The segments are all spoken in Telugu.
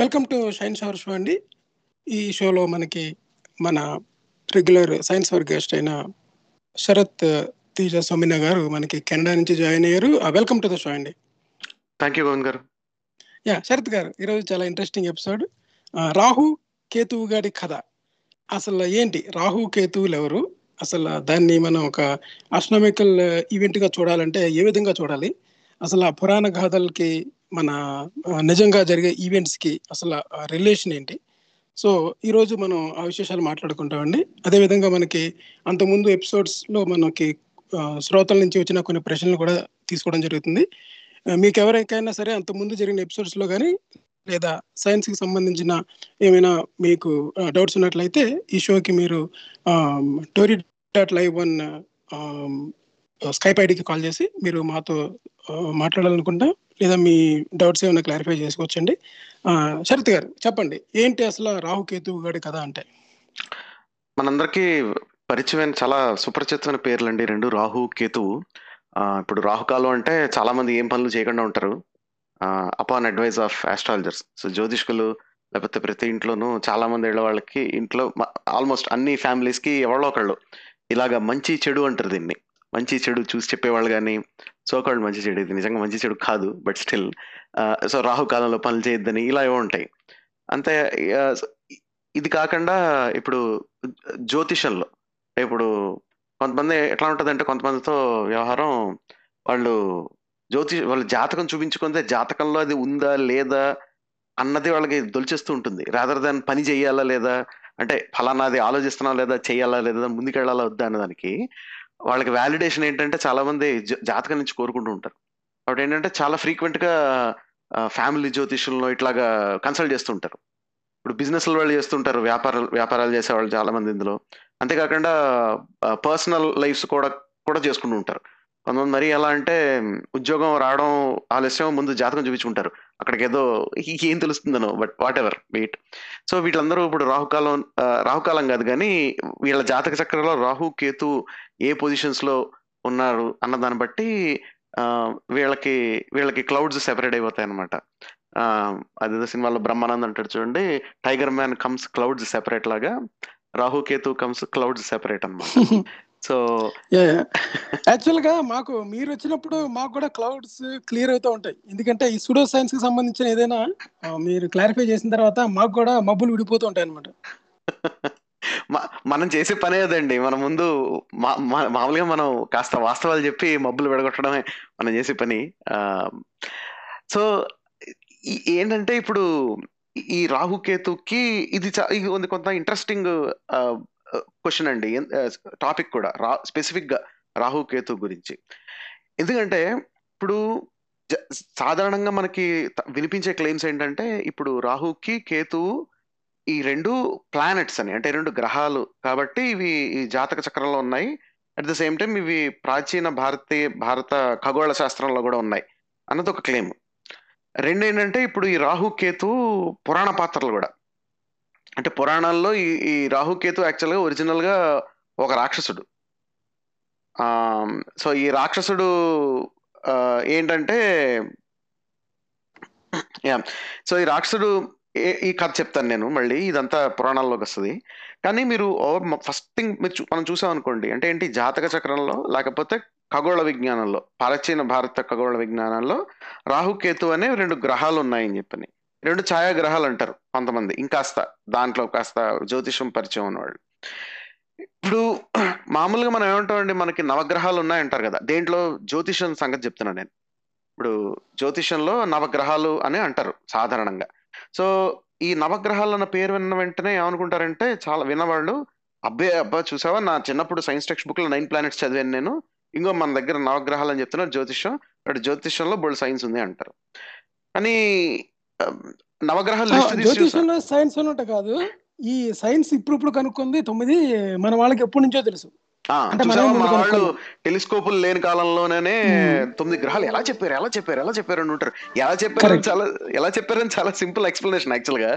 Welcome to science hour show అండి. ఈ షోలో మనకి మన రెగ్యులర్ సైన్స్ వర్ గెస్ట్ అయిన శరత్ తేజ సోమిన గారు మనకి కెనడా నుంచి జాయిన్ అయ్యారు. వెల్కమ్ టు ద షో అండి. థ్యాంక్ యూ గోవింద్ గారు. యా శరత్ గారు ఈరోజు చాలా ఇంట్రెస్టింగ్ ఎపిసోడ్ రాహు కేతువు గారి కథ. అసలు ఏంటి? రాహు కేతువులు ఎవరు? అసలు దాన్ని మనం ఒక ఆస్ట్రామికల్ ఈవెంట్గా చూడాలంటే ఏ విధంగా చూడాలి? అసలు ఆ పురాణ గాథలకి మన నిజంగా జరిగే ఈవెంట్స్కి అసలు రిలేషన్ ఏంటి? సో ఈరోజు మనం ఆ విశేషాలు మాట్లాడుకుంటామండి. అదేవిధంగా మనకి అంతకుముందు ఎపిసోడ్స్లో మనకి శ్రోతల నుంచి వచ్చిన కొన్ని ప్రశ్నలు కూడా తీసుకోవడం జరుగుతుంది. మీకు ఎవరికైనా సరే అంత ముందు జరిగిన ఎపిసోడ్స్లో కానీ లేదా సైన్స్కి సంబంధించిన ఏమైనా మీకు డౌట్స్ ఉన్నట్లయితే ఈ షోకి మీరు tori dot live one Skype ఐడికి కాల్ చేసి మీరు మాతో మాట్లాడాలనుకుంటా లేదా మీ డౌట్స్ ఏమైనా క్లారిఫై చేసుకోవచ్చండి. శరత్ గారు చెప్పండి ఏంటి అసలు రాహుకేతు గడి కథ అంటే? మనందరికీ పరిచయమైన చాలా సుపరిచితమైన పేర్లు అండి రెండు రాహు కేతువు ఇప్పుడు రాహుకాలం అంటే చాలా మంది ఏం పనులు చేయకుండా ఉంటారు. Upon advice of astrologers so జ్యోతిష్కులు లేకపోతే ప్రతి ఇంట్లోనూ చాలా మంది ఇళ్ళ వాళ్ళకి ఇంట్లో ఆల్మోస్ట్ అన్ని ఫ్యామిలీస్కి ఎవరో ఒకళ్ళు ఇలాగా మంచి చెడు అంటారు దీన్ని. మంచి చెడు చూసి చెప్పేవాళ్ళు కానీ సోకాళ్ళు మంచి చెడు ఇది నిజంగా మంచి చెడు కాదు బట్ స్టిల్ సో రాహుకాలంలో పనులు చేయొద్దని ఇలా ఏవో ఉంటాయి. అంతే ఇది కాకుండా ఇప్పుడు జ్యోతిషంలో ఇప్పుడు కొంతమంది ఎట్లా ఉంటుంది అంటే కొంతమందితో వ్యవహారం వాళ్ళు జ్యోతి వాళ్ళ జాతకం చూపించుకుంటే జాతకంలో అది ఉందా లేదా అన్నది వాళ్ళకి దొలిచేస్తూ ఉంటుంది. రాదర్ దాన్ని పని చేయాలా లేదా అంటే ఫలానాది ఆలోచిస్తున్నా లేదా చేయాలా లేదా ముందుకెళ్ళాలా వద్దా అన్నదానికి వాళ్ళకి వ్యాలిడేషన్ ఏంటంటే చాలా మంది జ- జాతకం నుంచి కోరుకుంటూ ఉంటారు. కాబట్టి ఏంటంటే చాలా ఫ్రీక్వెంట్గా ఫ్యామిలీ జ్యోతిష్యంలో ఇట్లాగా కన్సల్ట్ చేస్తుంటారు ఇప్పుడు బిజినెస్ వాళ్ళు చేస్తుంటారు వ్యాపారాలు వ్యాపారాలు చేసే వాళ్ళు చాలా మంది ఇందులో. అంతేకాకుండా పర్సనల్ లైఫ్స్ కూడా కూడా చేసుకుంటూ ఉంటారు. కొంతమంది మరి ఎలా అంటే ఉద్యోగం రావడం ఆలస్యం ముందు జాతకం చూపించుకుంటారు. అక్కడికి ఏదో ఏం తెలుస్తుందనో but whatever wait. So వీళ్ళందరూ ఇప్పుడు రాహుకాలం రాహుకాలం కాదు కానీ వీళ్ళ జాతక చక్రంలో రాహు కేతు ఏ పొజిషన్స్లో ఉన్నారు అన్న దాన్ని బట్టి వీళ్ళకి వీళ్ళకి క్లౌడ్స్ సెపరేట్ అయిపోతాయి అనమాట అదేదో సినిమాలో బ్రహ్మానంద్ అంటాడు చూడండి tiger man comes clouds separate లాగా Rahu Ketu comes clouds separate అన్నమాట. సో యాక్చువల్గా మాకు మీరు వచ్చినప్పుడు మాకు కూడా క్లౌడ్స్ క్లియర్ అవుతూ ఉంటాయి. ఎందుకంటే ఈ సుడో సైన్స్కి సంబంధించిన ఏదైనా మీరు క్లారిఫై చేసిన తర్వాత మాకు కూడా మబ్బులు విడిపోతూ ఉంటాయి అనమాట మనం చేసే పనే అదండి. మన ముందు మామూలుగా మనం కాస్త వాస్తవాలు చెప్పి మబ్బులు విడగొట్టడమే మనం చేసే పని. సో ఏంటంటే ఇప్పుడు ఈ రాహుకేతుకి ఇది కొంత ఇంట్రెస్టింగ్ క్వశ్చన్ అండి. టాపిక్ కూడా. రా స్పెసిఫిక్గా రాహుకేతు గురించి. ఎందుకంటే ఇప్పుడు జ- సాధారణంగా మనకి వినిపించే క్లెయిమ్స్ ఏంటంటే ఇప్పుడు రాహుకి కేతు ఈ రెండు ప్లానెట్స్ అని అంటే రెండు గ్రహాలు కాబట్టి ఇవి ఈ జాతక చక్రంలో ఉన్నాయి. అట్ ద సేమ్ టైం ఇవి ప్రాచీన భారతీయ భారత ఖగోళ శాస్త్రంలో కూడా ఉన్నాయి. అన్నది ఒక క్లెయిమ్ రెండు ఏంటంటే ఇప్పుడు ఈ రాహు కేతు పురాణ పాత్రలు కూడా. అంటే పురాణాల్లో ఈ ఈ రాహుకేతు యాక్చువల్గా ఒరిజినల్గా ఒక రాక్షసుడు. సో ఈ రాక్షసుడు ఏంటంటే యా సో ఈ రాక్షసుడు ఏ- ఈ కథ చెప్తాను నేను మళ్ళీ ఇదంతా పురాణాల్లోకి వస్తుంది. కానీ మీరు ఓవర్ ఫస్ట్ థింగ్ మీరు చూ- మనం చూసామనుకోండి అంటే ఏంటి జాతక చక్రంలో లేకపోతే ఖగోళ విజ్ఞానంలో ప్రాచీన భారత ఖగోళ విజ్ఞానంలో రాహుకేతు అనే రెండు గ్రహాలు ఉన్నాయని చెప్పని. రెండు ఛాయాగ్రహాలు అంటారు కొంతమంది. ఇంకాస్త దాంట్లో కాస్త జ్యోతిషం పరిచయం ఉన్నవాళ్ళు. ఇప్పుడు మామూలుగా మనం ఏమంటామండి మనకి నవగ్రహాలు ఉన్నాయంటారు కదా. దేంట్లో? జ్యోతిషం సంగతి చెప్తున్నాను నేను. ఇప్పుడు జ్యోతిషంలో నవగ్రహాలు అని అంటారు సాధారణంగా. సో ఈ నవగ్రహాలు అన్న పేరు విన్న వెంటనే ఏమనుకుంటారంటే చాలా విన్నవాళ్ళు అబ్బే అబ్బా చూసావా? నా చిన్నప్పుడు సైన్స్ టెక్స్ట్ బుక్లో నైన్ ప్లానెట్స్ చదివాను నేను. ఇంకో మన దగ్గర నవగ్రహాలు అని చెప్తున్నారు జ్యోతిషం. అటు జ్యోతిషంలో బోల్డ్ సైన్స్ ఉంది అంటారు. కానీ నవగ్రహాల జ్యోతిష్యంలో సైన్స్ ఉన్నట్టు కాదు. ఈ సైన్స్ ఇప్పుడు ఇప్పుడు కనుక్కుంది తొమ్మిది మన వాళ్ళకి ఎప్పటి నుంచో తెలుసు. వాళ్ళు టెలిస్కోపులు లేని కాలంలోనే తొమ్మిది గ్రహాలు ఎలా చెప్పారు ఎలా చెప్పారు ఎలా చెప్పారు అని ఉంటారు. ఎలా చెప్పారని కరెక్ట్ చాలా ఎలా చెప్పారని చాలా సింపుల్ ఎక్స్ప్లెనేషన్ యాక్చువల్గా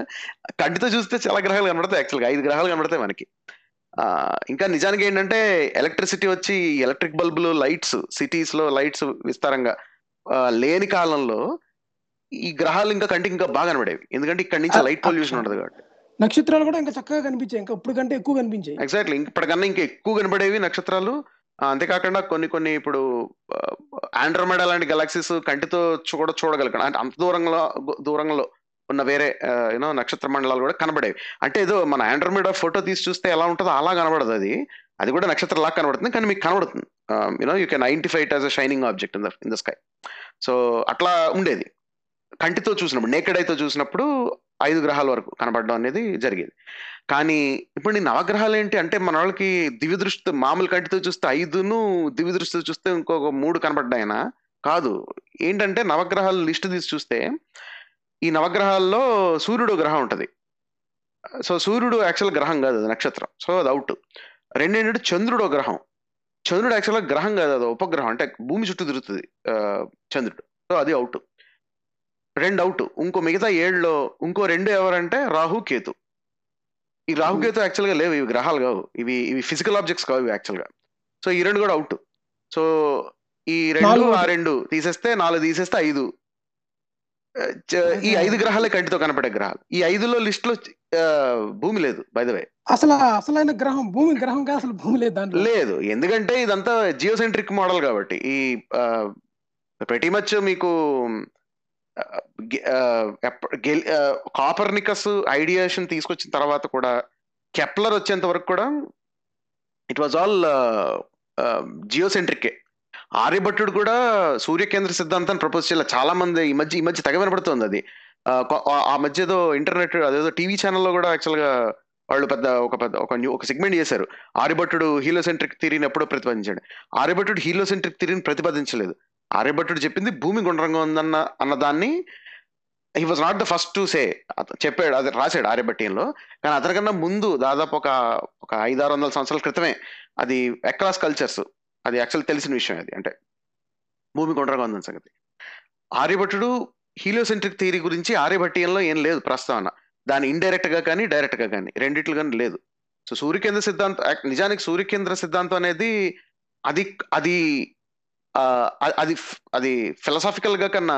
కంటితో చూస్తే చాలా గ్రహాలు కనబడతాయి యాక్చువల్గా ఐదు గ్రహాలు కనబడతాయి మనకి. ఆ ఇంకా నిజానికి ఏంటంటే ఎలక్ట్రిసిటీ వచ్చి ఎలక్ట్రిక్ బల్బులు లైట్స్ సిటీస్లో లైట్స్ విస్తారంగా లేని కాలంలో ఈ గ్రహాలు ఇంకా కంటికి ఇంకా బాగా కనబడేవి. ఎందుకంటే ఇక్కడ నుంచి లైట్ పొల్యూషన్ ఉండదు కాబట్టి. నక్షత్రాలు కూడా ఇంకా చక్కగా కనిపించాయి. ఇంకా ఇప్పుడు కంటే ఎక్కువ కనిపించాయి. ఎగ్జాక్ట్లీ ఇప్పటికన్నా ఇంకా ఎక్కువ కనబడేవి నక్షత్రాలు. అంతేకాకుండా కొన్ని కొన్ని ఇప్పుడు ఆండ్రోమెడా లాంటి గెలాక్సీస్ కంటితో చూడ చూడగలిగాం అంటే అంత దూరంలో దూరంలో ఉన్న వేరే యూనో నక్షత్ర మండలాలు కూడా కనబడేవి. అంటే ఏదో మన ఆండ్రోమెడా ఫోటో తీసి చూస్తే ఎలా ఉంటుందో అలా కనబడదు అది. అది కూడా నక్షత్రం లాగా కనబడుతుంది. కానీ మీకు కనబడుతుంది. You know you can identify it as a shining object in the in the sky so అట్లా ఉండేది. కంటితో చూసినప్పుడు నేకెడ్ అయితే చూసినప్పుడు ఐదు గ్రహాల వరకు కనబడడం అనేది జరిగేది. కానీ ఇప్పుడు నీ నవగ్రహాలు ఏంటి అంటే మన వాళ్ళకి దివ్య దృష్టి మామూలు కంటితో చూస్తే ఐదును దివ్య దృష్టితో చూస్తే ఇంకొక మూడు కనబడ్డాయినా? కాదు. ఏంటంటే నవగ్రహాల లిస్ట్ తీసి చూస్తే ఈ నవగ్రహాల్లో సూర్యుడు గ్రహం ఉంటుంది. సో సూర్యుడు యాక్చువల్ గ్రహం కాదు అది నక్షత్రం. సో అది అవుట్. రెండేంటంటే చంద్రుడు గ్రహం. చంద్రుడు యాక్చువల్గా గ్రహం కాదు అది ఉపగ్రహం. అంటే భూమి చుట్టూ తిరుగుతుంది చంద్రుడు. సో అది అవుట్. రెండు అవుట్ ఇంకో మిగతా ఏడులో ఇంకో రెండు ఎవరంటే రాహు కేతు. ఈ రాహు ఉమ్, కేతు యాక్చువల్గా లేవు ఇవి గ్రహాలు కావు. ఇవి ఇవి ఫిజికల్ ఆబ్జెక్ట్స్ కావు ఇవి యాక్చువల్గా సో ఈ రెండు కూడా అవుట్ సో ఈ రెండు ఆ రెండు తీసేస్తే నాలుగు తీసేస్తే ఐదు. ఈ ఐదు గ్రహాలే కంటితో కనపడే గ్రహాలు. ఈ ఐదులో లిస్ట్లో భూమి లేదు బై ద వే అసలు అసలైన గ్రహం భూమి గ్రహం కాదు అసలు భూమి లేదు దాంట్లో. లేదు. ఎందుకంటే ఇదంతా జియోసెంట్రిక్ మోడల్ కాబట్టి. ఈ ప్రతి మచ్ మీకు కాపర్నికస్ ఐడియేషన్ తీసుకొచ్చిన తర్వాత కూడా కెప్లర్ వచ్చేంత వరకు కూడా ఇట్ వాజ్ ఆల్ జియోసెంట్రికే ఆర్యభట్టుడు కూడా సూర్యకేంద్ర సిద్ధాంతాన్ని ప్రపోజ్ చేయాలి. చాలా మంది ఈ మధ్య ఈ మధ్య తెగ వినపడుతుంది అది. ఆ, ఆ మధ్య ఏదో ఇంటర్నెట్ అదేదో టీవీ ఛానల్లో కూడా యాక్చువల్గా వాళ్ళు పెద్ద ఒక పెద్ద ఒక న్యూ ఒక సెగ్మెంట్ చేశారు. ఆర్యభట్టుడు హీలోసెంట్రిక్ థిరీని ఎప్పుడో ప్రతిపాదించాడు. ఆర్యభట్టుడు హీలోసెంట్రిక్ థిరీని ప్రతిపాదించలేదు. ఆర్యభట్టుడు చెప్పింది భూమి గుండ్రంగా ఉందన్న అన్నదాన్ని he was not the first to say చెప్పాడు అది రాశాడు ఆర్యభట్టీయంలో. కానీ అతనికన్నా ముందు దాదాపు ఒక ఒక ఐదు ఆరు వందల సంవత్సరాల క్రితమే అది అక్రాస్ కల్చర్స్ అది యాక్చువల్ తెలిసిన విషయం అది. అంటే భూమి గుండ్రంగా ఉందని సంగతి. ఆర్యభట్టుడు హీలియోసెంట్రిక్ థియరీ గురించి ఆర్యభట్టీయంలో ఏం లేదు ప్రస్తావన. దాని ఇండైరెక్ట్గా కానీ డైరెక్ట్గా కానీ రెండిట్లు కానీ లేదు. సో సూర్యకేంద్ర సిద్ధాంతం నిజానికి సూర్యకేంద్ర సిద్ధాంతం అనేది అది అది అది అది ఫిలసాఫికల్గా కన్నా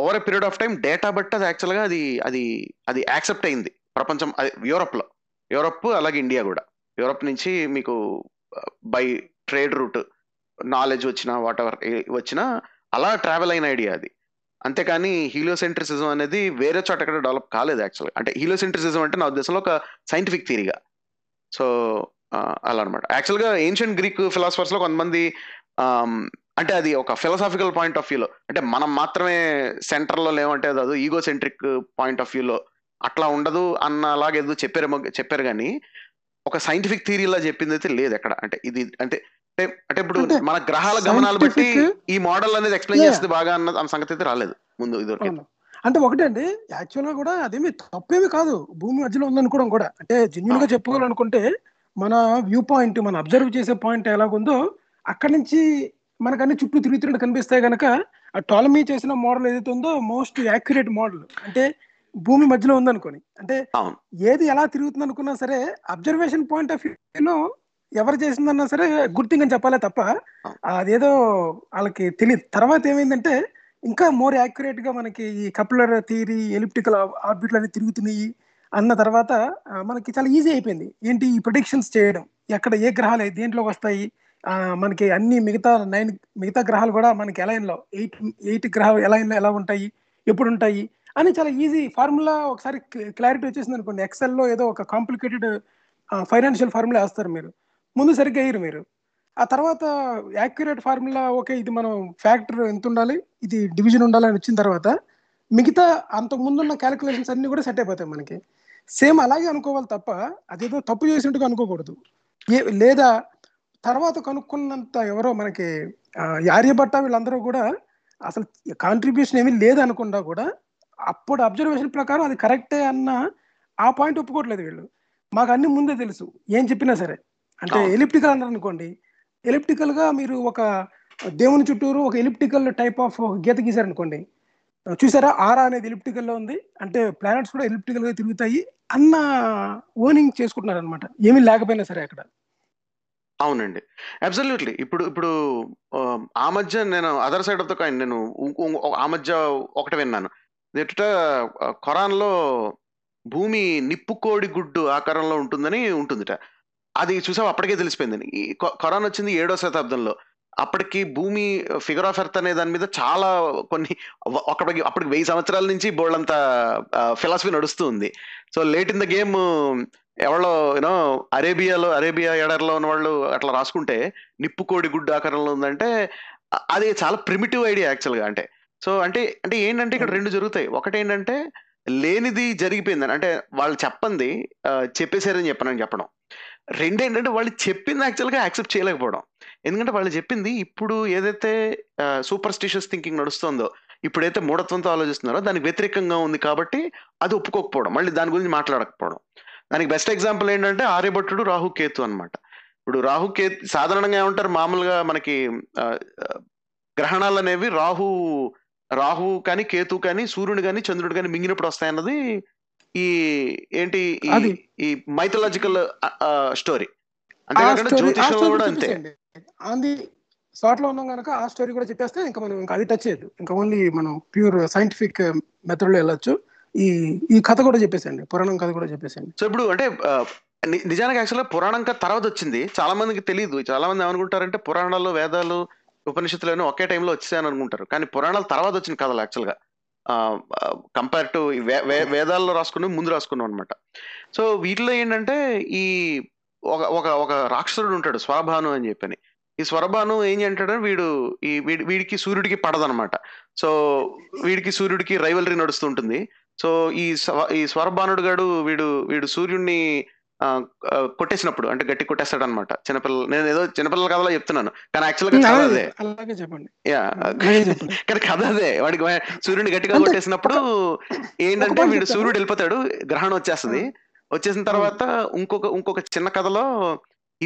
over a period of time data బట్టి అది యాక్చువల్గా అది అది అది యాక్సెప్ట్ అయింది. ప్రపంచం అది యూరప్లో. యూరప్ అలాగే ఇండియా కూడా. యూరప్ నుంచి మీకు బై ట్రేడ్ రూట్ నాలెడ్జ్ వచ్చినా వాట్ ఎవర్ వచ్చినా అలా ట్రావెల్ అయిన ఐడియా అది. అంతేకాని హీలియోసెంట్రిసిజం అనేది వేరే చోట ఎక్కడ డెవలప్ కాలేదు యాక్చువల్గా అంటే హీలియోసెంట్రిసిజం అంటే నా ఉద్దేశంలో ఒక సైంటిఫిక్ థీరీగా సో అలా అనమాట యాక్చువల్గా ఏన్షియంట్ గ్రీక్ ఫిలాసఫర్స్లో కొంతమంది అంటే అది ఒక ఫిలసాఫికల్ పాయింట్ ఆఫ్ వ్యూలో అంటే మనం మాత్రమే సెంటర్లో లేవంటే అది ఈగో సెంట్రిక్ పాయింట్ ఆఫ్ వ్యూలో అట్లా ఉండదు అన్న అలాగే ఏదో చెప్పారేమో చెప్పారు కానీ ఒక సైంటిఫిక్ థియరీలా చెప్పింది అయితే లేదు ఎక్కడ. అంటే ఇది అంటే అంటే అంటే ఇప్పుడు మన గ్రహాల గమనాలు బట్టి scientific- ఈ మోడల్ అనేది ఎక్స్ప్లెయిన్. చేస్తే బాగా అన్న సంగతి అయితే రాలేదు ముందు ఇదివరకు అంటే ఒకటండి యాక్చువల్గా కూడా అదేమి తప్పేమి కాదు. భూమి మధ్యలో ఉందనుకోవడం కూడా. అంటే జెన్యున్గా. చెప్పుకోవాలనుకుంటే మన వ్యూ పాయింట్ మన అబ్జర్వ్ చేసే పాయింట్ ఎలాగుందో అక్కడి నుంచి మనకు అన్ని చుట్టూ తిరుగుతున్నట్టు కనిపిస్తాయి కనుక ఆ టాలమీ చేసిన మోడల్ ఏదైతే ఉందో మోస్ట్ యాక్యురేట్ మోడల్ అంటే భూమి మధ్యలో ఉందనుకోని. అంటే ఏది ఎలా తిరుగుతుంది అనుకున్నా సరే అబ్జర్వేషన్ పాయింట్ ఆఫ్ వ్యూలో ఎవరు చేసిందన్నా సరే గుర్తింగ్ అని చెప్పాలే తప్ప అదేదో వాళ్ళకి తెలియదు తర్వాత ఏమైందంటే ఇంకా మోర్ యాక్యురేట్గా మనకి ఈ కపులర్ థియరీ ఎలిప్టికల్ ఆర్బిట్లు అనేవి తిరుగుతున్నాయి అన్న తర్వాత మనకి చాలా ఈజీ అయిపోయింది. ఏంటి? ఈ ప్రొడిక్షన్స్ చేయడం. ఎక్కడ ఏ గ్రహాలు దేంట్లోకి వస్తాయి? మనకి అన్ని మిగతా నైన్ మిగతా గ్రహాలు కూడా మనకి ఎలైన్లో ఎయిట్ ఎయిట్ గ్రహాలు ఎలా ఎలా ఉంటాయి ఎప్పుడు ఉంటాయి అని చాలా ఈజీ ఫార్ములా ఒకసారి క్లారిటీ వచ్చేసింది అనుకోండి. ఎక్సెల్లో ఏదో ఒక కాంప్లికేటెడ్ ఫైనాన్షియల్ ఫార్ములా వేస్తారు మీరు. ముందు సరిగ్గా వేయరు మీరు. ఆ తర్వాత యాక్యురేట్ ఫార్ములా ఓకే ఇది మనం ఫ్యాక్టర్ ఎంత ఉండాలి ఇది డివిజన్ ఉండాలి అని వచ్చిన తర్వాత మిగతా అంతకు ముందున్న క్యాలిక్యులేషన్స్ అన్ని కూడా సెట్ అయిపోతాయి మనకి. సేమ్ అలాగే అనుకోవాలి తప్ప అదేదో తప్పు చేసినట్టుగా అనుకోకూడదు. ఏ లేదా తర్వాత కనుక్కున్నంత ఎవరో మనకి ఆర్యభట్ట వీళ్ళందరూ కూడా అసలు కాంట్రిబ్యూషన్ ఏమీ లేదనుకుండా కూడా అప్పుడు అబ్జర్వేషన్ ప్రకారం అది కరెక్టే అన్న ఆ పాయింట్ ఒప్పుకోవట్లేదు వీళ్ళు. మాకు అన్ని ముందే తెలుసు. ఏం చెప్పినా సరే. అంటే. ఎలిప్టికల్ అన్నారు అనుకోండి. ఎలిప్టికల్గా మీరు ఒక దేవుని చుట్టూరు ఒక ఎలిప్టికల్ టైప్ ఆఫ్ గీత గీశారనుకోండి చూసారా? ఆరా అనేది ఎలిప్టికల్లో ఉంది. అంటే ప్లానెట్స్ కూడా ఎలిప్టికల్గా తిరుగుతాయి అన్న ఓనింగ్ చేసుకుంటున్నారు అనమాట ఏమీ లేకపోయినా సరే అక్కడ. అవునండి. అబ్సల్యూట్లీ ఇప్పుడు ఇప్పుడు ఆ, ఆ మధ్య నేను other side of the coin నేను ఆ మధ్య ఒకటి విన్నాను. ఎటుట ఖురాన్లో భూమి నిప్పుకోడి గుడ్డు ఆకారంలో ఉంటుందని ఉంటుందిట. అది చూసావు? అప్పటికే తెలిసిపోయిందని. ఈ ఖు- ఖురాన్ వచ్చింది ఏడో శతాబ్దంలో. అప్పటికి భూమి ఫిగర్ ఆఫ్ ఎర్త్ అనే దాని మీద చాలా కొన్ని అప్పటికి అప్పటికి వెయ్యి సంవత్సరాల నుంచి బోల్డంత ఫిలాసఫీ నడుస్తూ ఉంది. So late in the game ఎవరో యూనో అరేబియాలో అరేబియా ఎడర్లో ఉన్న వాళ్ళు అట్లా రాసుకుంటే నిప్పు కోడి గుడ్డు ఆకారంలో ఉందంటే అది చాలా ప్రిమిటివ్ ఐడియా యాక్చువల్గా అంటే. సో అంటే అంటే ఏంటంటే ఇక్కడ రెండు జరుగుతాయి. ఒకటి ఏంటంటే లేనిది జరిగిపోయిందని అంటే వాళ్ళు చెప్పంది చెప్పేశారని చెప్పనని చెప్పడం రెండు ఏంటంటే వాళ్ళు చెప్పింది యాక్చువల్గా యాక్సెప్ట్ చేయలేకపోవడం. ఎందుకంటే వాళ్ళు చెప్పింది ఇప్పుడు ఏదైతే సూపర్ స్టిషియస్ థింకింగ్ నడుస్తుందో ఇప్పుడైతే మూఢత్వంతో ఆలోచిస్తున్నారో దానికి వ్యతిరేకంగా ఉంది కాబట్టి అది ఒప్పుకోకపోవడం. మళ్ళీ దాని గురించి మాట్లాడకపోవడం. దానికి బెస్ట్ ఎగ్జాంపుల్ ఏంటంటే ఆర్యభట్టుడు రాహు కేతు అన్నమాట. ఇప్పుడు రాహు కేతు సాధారణంగా ఏమంటారు? మామూలుగా మనకి గ్రహణాలు అనేవి రాహు రాహు కానీ కేతు కానీ సూర్యుడు కానీ చంద్రుడు కానీ మింగినప్పుడు వస్తాయన్నది ఈ ఏంటి ఈ అది. మైథలాజికల్ స్టోరీ అంతేకాకుండా ఆ జ్యోతిషంలో కూడా అంతే. స్పాట్లో ఉన్నాం కనుక ఆ స్టోరీ కూడా చెప్పేస్తే ఇంకా మనం ఇంకా అది టచ్ చేయదు ఇంకా ఓన్లీ మనం ప్యూర్ సైంటిఫిక్ మెథడ్లో వెళ్ళొచ్చు. ఈ ఈ కథ కూడా చెప్పేసండి పురాణం కథ కూడా చెప్పేసండి సో ఇప్పుడు అంటే నిజానికి యాక్చువల్గా పురాణం కథ తర్వాత వచ్చింది. చాలా మందికి తెలియదు చాలా మంది ఏమనుకుంటారంటే పురాణాలు వేదాలు ఉపనిషత్తులను ఒకే టైంలో వచ్చాయని అనుకుంటారు. కానీ పురాణాలు తర్వాత వచ్చిన కథలు యాక్చువల్గా కంపేర్ టు వేదాల్లో రాసుకుని ముందు రాసుకున్నాం అనమాట సో వీటిలో ఏంటంటే ఈ ఒక ఒక ఒక రాక్షసుడు ఉంటాడు స్వరభాను అని చెప్పని. ఈ స్వరభాను ఏం అంటాడంటే వీడు ఈ వీడి వీడికి సూర్యుడికి పడదనమాట సో వీడికి సూర్యుడికి రైవలరీ నడుస్తుంటుంది సో ఈ ఈ స్వరభానుడు గాడు వీడు వీడు సూర్యుడిని కొట్టేసినప్పుడు అంటే గట్టి కొట్టేస్తాడు అనమాట చిన్నపిల్లలు నేను ఏదో చిన్నపిల్లల కథలో చెప్తున్నాను. కానీ యాక్చువల్గా కథ అదే. యా. కానీ కథ అదే. వాడికి సూర్యుడిని గట్టిగా కొట్టేసినప్పుడు ఏంటంటే వీడు. సూర్యుడు వెళ్ళిపోతాడు గ్రహణం వచ్చేస్తుంది. వచ్చేసిన తర్వాత ఇంకొక ఇంకొక చిన్న కథలో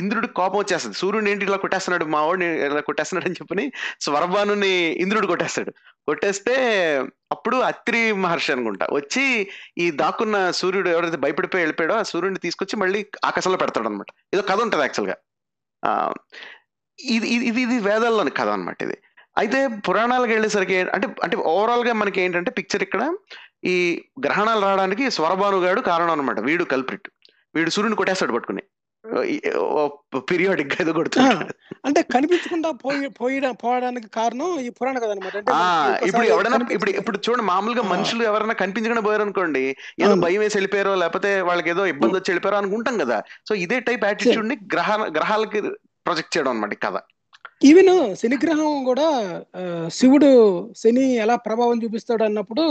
ఇంద్రుడు కోపం వచ్చేస్తుంది. సూర్యుడు ఏంటి ఇలా కొట్టేస్తున్నాడు? మా వాడిని ఇలా కొట్టేస్తున్నాడు అని చెప్పని స్వరభానుని ఇంద్రుడు కొట్టేస్తాడు. కొట్టేస్తే అప్పుడు అత్రి మహర్షి అనుకుంటా. వచ్చి ఈ దాక్కున్న సూర్యుడు ఎవరైతే భయపడిపోయి వెళ్ళిపోయాడో ఆ సూర్యుడిని తీసుకొచ్చి మళ్ళీ ఆకాశంలో పెడతాడు అనమాట ఏదో కథ ఉంటుంది యాక్చువల్గా ఇది ఇది ఇది ఇది వేదాల్లోని కథ అనమాట ఇది. అయితే పురాణాలకు వెళ్ళేసరికి అంటే అంటే ఓవరాల్గా మనకి ఏంటంటే పిక్చర్ ఇక్కడ ఈ గ్రహణాలు రావడానికి స్వరభానుగాడు కారణం అనమాట వీడు కల్ప్రిట్ వీడు సూర్యుని కొట్టేస్తాడు పట్టుకుని. పీరియాడిక్గా ఏదో కొడుతున్నాడు అంటే కనిపించకుండా పోయి పోవడానికి కారణం ఈ పురాణ కథ అనమాట ఇప్పుడు కనిపించదు. ఇప్పుడు ఇప్పుడు చూడండి మామూలుగా. మనుషులు ఎవరైనా కనిపించకుండా పోయారు అనుకోండి ఏదో. భయం వేసి వెళ్ళిపోయారో లేకపోతే వాళ్ళకి ఏదో ఇబ్బంది వచ్చి వెళ్ళిపోయారో అనుకుంటాం కదా సో ఇదే టైప్ యాటిట్యూడ్ని గ్రహ గ్రహాలకి ప్రొజెక్ట్ చేయడం అనమాట కథ ఈవెన్ శనిగ్రహం కూడా శివుడు శని ఎలా ప్రభావం చూపిస్తాడు అన్నప్పుడు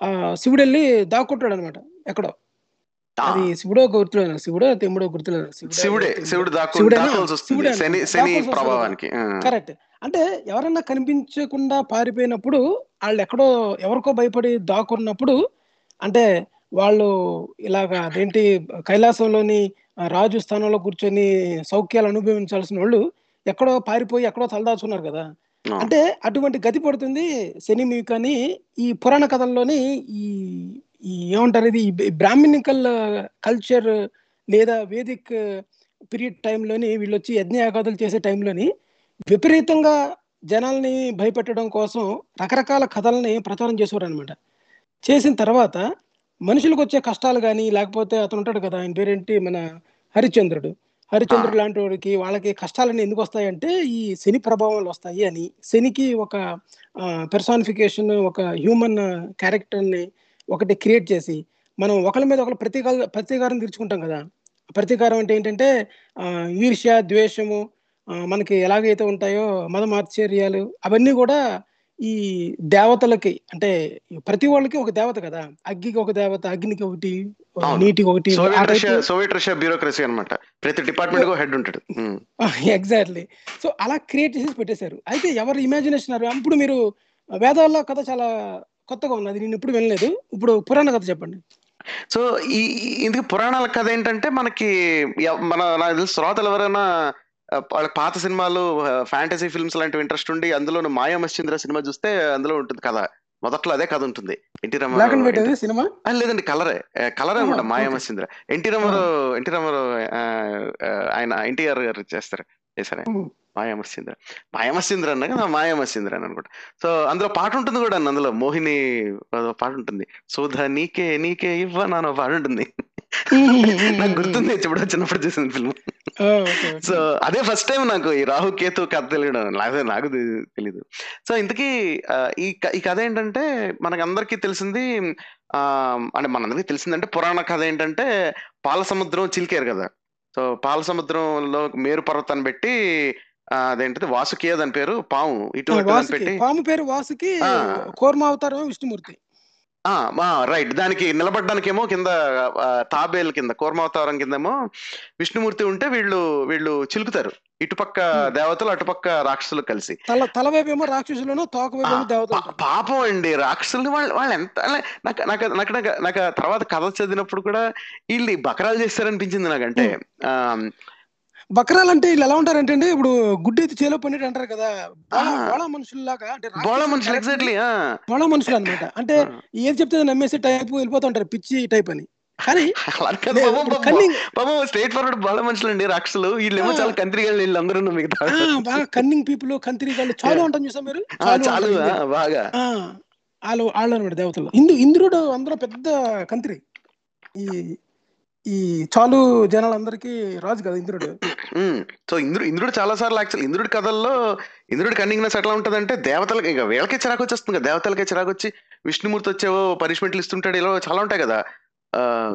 ఆ శివుడు వెళ్ళి దాక్కుంటాడు అనమాట ఎక్కడో అది శివుడో గుర్తులేదు శివుడో తెమ్ముడో గుర్తులేదు శివుడే శని. శని ప్రభావానికి. కరెక్ట్. అంటే ఎవరన్నా కనిపించకుండా పారిపోయినప్పుడు వాళ్ళు ఎక్కడో ఎవరికో భయపడి దాక్కున్నప్పుడు అంటే వాళ్ళు ఇలాగా అదేంటి కైలాసంలోని రాజు స్థానంలో కూర్చొని సౌఖ్యాలు అనుభవించాల్సిన వాళ్ళు ఎక్కడో పారిపోయి ఎక్కడో తలదాచుకున్నారు కదా. అంటే అటువంటి గతి పడుతుంది శని మీకు అని ఈ పురాణ కథల్లోని ఈ ఏమంటారు ఇది? బ్రాహ్మణికల్ కల్చర్ లేదా వేదిక్ పీరియడ్ టైంలోని వీళ్ళు వచ్చి యజ్ఞయాగాదులు చేసే టైంలోని విపరీతంగా జనాల్ని భయపెట్టడం కోసం రకరకాల కథల్ని ప్రచారం చేసేవారు అనమాట చేసిన తర్వాత మనుషులకు వచ్చే కష్టాలు కానీ లేకపోతే అతను ఉంటాడు కదా ఆయన పేరేంటి? మన హరిశ్చంద్రుడు. హరిశ్చంద్రుడు లాంటి వాడికి వాళ్ళకి కష్టాలన్నీ ఎందుకు వస్తాయంటే ఈ శని ప్రభావాలు వస్తాయి అని. శనికి ఒక పెర్సానిఫికేషన్ ఒక హ్యూమన్ క్యారెక్టర్ని ఒకటి క్రియేట్ చేసి మనం ఒకరి మీద ఒకరు ప్రతీకార ప్రతీకారం తీర్చుకుంటాం కదా. ప్రతీకారం అంటే ఏంటంటే ఈర్ష్య ద్వేషము మనకి ఎలాగైతే ఉంటాయో మదమాశ్చర్యాలు అవన్నీ కూడా ఈ దేవతలకి అంటే ప్రతి వాళ్ళకి ఒక దేవత కదా. అగ్గికి ఒక దేవత అగ్నికి ఒకటి. నీటికి ఒకటి సోవియట్ రష్యా బ్యూరోక్రసీ అన్నమాట. ప్రతి డిపార్ట్మెంట్ హెడ్ ఉంటాడు. ఎగ్జాక్ట్లీ. సో అలా క్రియేట్ చేసి పెట్టేశారు. అయితే ఎవరు ఇమాజినేషన్ అప్పుడు మీరు వేదాల్లో కథ చాలా కొత్తగా ఉన్నది నేను ఎప్పుడు వినలేదు. ఇప్పుడు పురాణ కథ చెప్పండి. సో ఈ ఇందుకు పురాణాల కథ ఏంటంటే మనకి మన నాకు తెలిసి శ్రోతలు ఎవరైనా వాళ్ళ పాత సినిమాలు ఫ్యాంటసీ ఫిల్మ్స్ లాంటివి ఇంట్రెస్ట్ ఉండి అందులో మాయా మశ్చంద్ర సినిమా చూస్తే అందులో ఉంటుంది కథ. మొదట్లో అదే కథ ఉంటుంది. ఎన్టీ రామారావు సినిమా? లేదండి కలరే. కలర్ అనమాట మాయా. మశ్చంద్ర ఎన్టీ రామారావు ఎన్టీ రామారావు ఆయన ఎన్టీఆర్ గారు చేస్తారు. చేశారు ఉమ్. మాయామశ్చంద్ర మాయామశ్చంద్ర అన్న కదా మాయామశ్చంద్ర అని అనుకుంటా. సో అందులో పాట ఉంటుంది కూడా అన్న అందులో. మోహిని పాట ఉంటుంది. సుధ నీకే నీకే ఇవ్వ నాన్న పాట ఉంటుంది. నాకు గుర్తుంది ఇప్పుడు చిన్నప్పుడు చూసిన ఫిల్మ్. సో అదే ఫస్ట్ టైం నాకు ఈ రాహు కేతు కథ తెలియడం. నాకు తెలీదు. సో ఇంతకీ ఈ ఈ కథ ఏంటంటే మనకి అందరికీ తెలిసింది ఆ అంటే మనందరికీ తెలిసిందంటే పురాణ కథ ఏంటంటే పాల సముద్రం చిలికారు కదా. సో పాల సముద్రంలో మేరు పర్వతాన్ని పెట్టి అదేంటిది వాసుకియా దాని పేరు పాము ఆ, ఇటు అటు దాన్ని వాసుకి. పెట్టి. పాము పేరు వాసుకి. కోర్మ అవతారం విష్ణుమూర్తి. రైట్. దానికి నిలబడడానికేమో కింద తాబేలు కింద కూర్మావతారం కిందేమో విష్ణుమూర్తి ఉంటే వీళ్ళు వీళ్ళు చిలుకుతారు. ఇటుపక్క. దేవతలు అటుపక్క రాక్షసులు కలిసి. తల తల వైపేమో రాక్షసులను తోక వైపేమో ఆ, దేవతలు పాపం అండి. రాక్షసులు వాళ్ళు వాళ్ళు ఎంత నాకు నాకు నాకు నాకు నాకు ఆ తర్వాత కథ చదివినప్పుడు కూడా వీళ్ళు బకరాలు చేస్తారనిపించింది నాకంటే. ఆ, బకరాలు అంటే వీళ్ళు ఎలా ఉంటారంటే అండి ఇప్పుడు గుడ్డెత్తి చేలో పన్నెట్ అంటారు కదా. బోళ మనుషుల్లాగా అంటే బోళ మనుషులు ఎగ్జాక్ట్లీ బోళ మనుషులు అన్నమాట. అంటే ఏది చెప్తే నమ్మేసి టైప్ వెళ్ళిపోతూ ఉంటారు పిచ్చి టైప్ అని. కానీ పాపం, స్ట్రైట్ ఫార్వర్డ్ బోళ మనుషులు అండి రాక్షసులు. వీళ్ళేమో. చాలా కంత్రిగాళ్ళు వీళ్ళందరూ మిగతా ఆ, బాగా కన్నింగ్ పీపుల్ కంత్రి వాళ్ళు చాలు అంటాం చూసాం మీరు? చాలు. బాగా. వాళ్ళు వాళ్ళు అనమాట దేవతలు. ఇందు ఇంద్రుడు అందరూ పెద్ద కంత్రి. ఈ ఈ చాలు జనాలందరికీ రాజు కదా ఇంద్రుడు. సో ఇంద్రుడు ఇంద్రుడు చాలా సార్లు యాక్చువల్ ఇంద్రుడి కథల్లో ఇంద్రుడి కన్నింగ్నెస్ ఎట్లా ఉంటదంటే దేవతలకి ఇంకా వీళ్ళకే చిరాకు వచ్చేస్తుంది కదా దేవతలకే చిరాకు వచ్చి విష్ణుమూర్తి వచ్చేవో పనిష్మెంట్లు ఇస్తుంటాడు ఇలా చాలా ఉంటాయి కదా.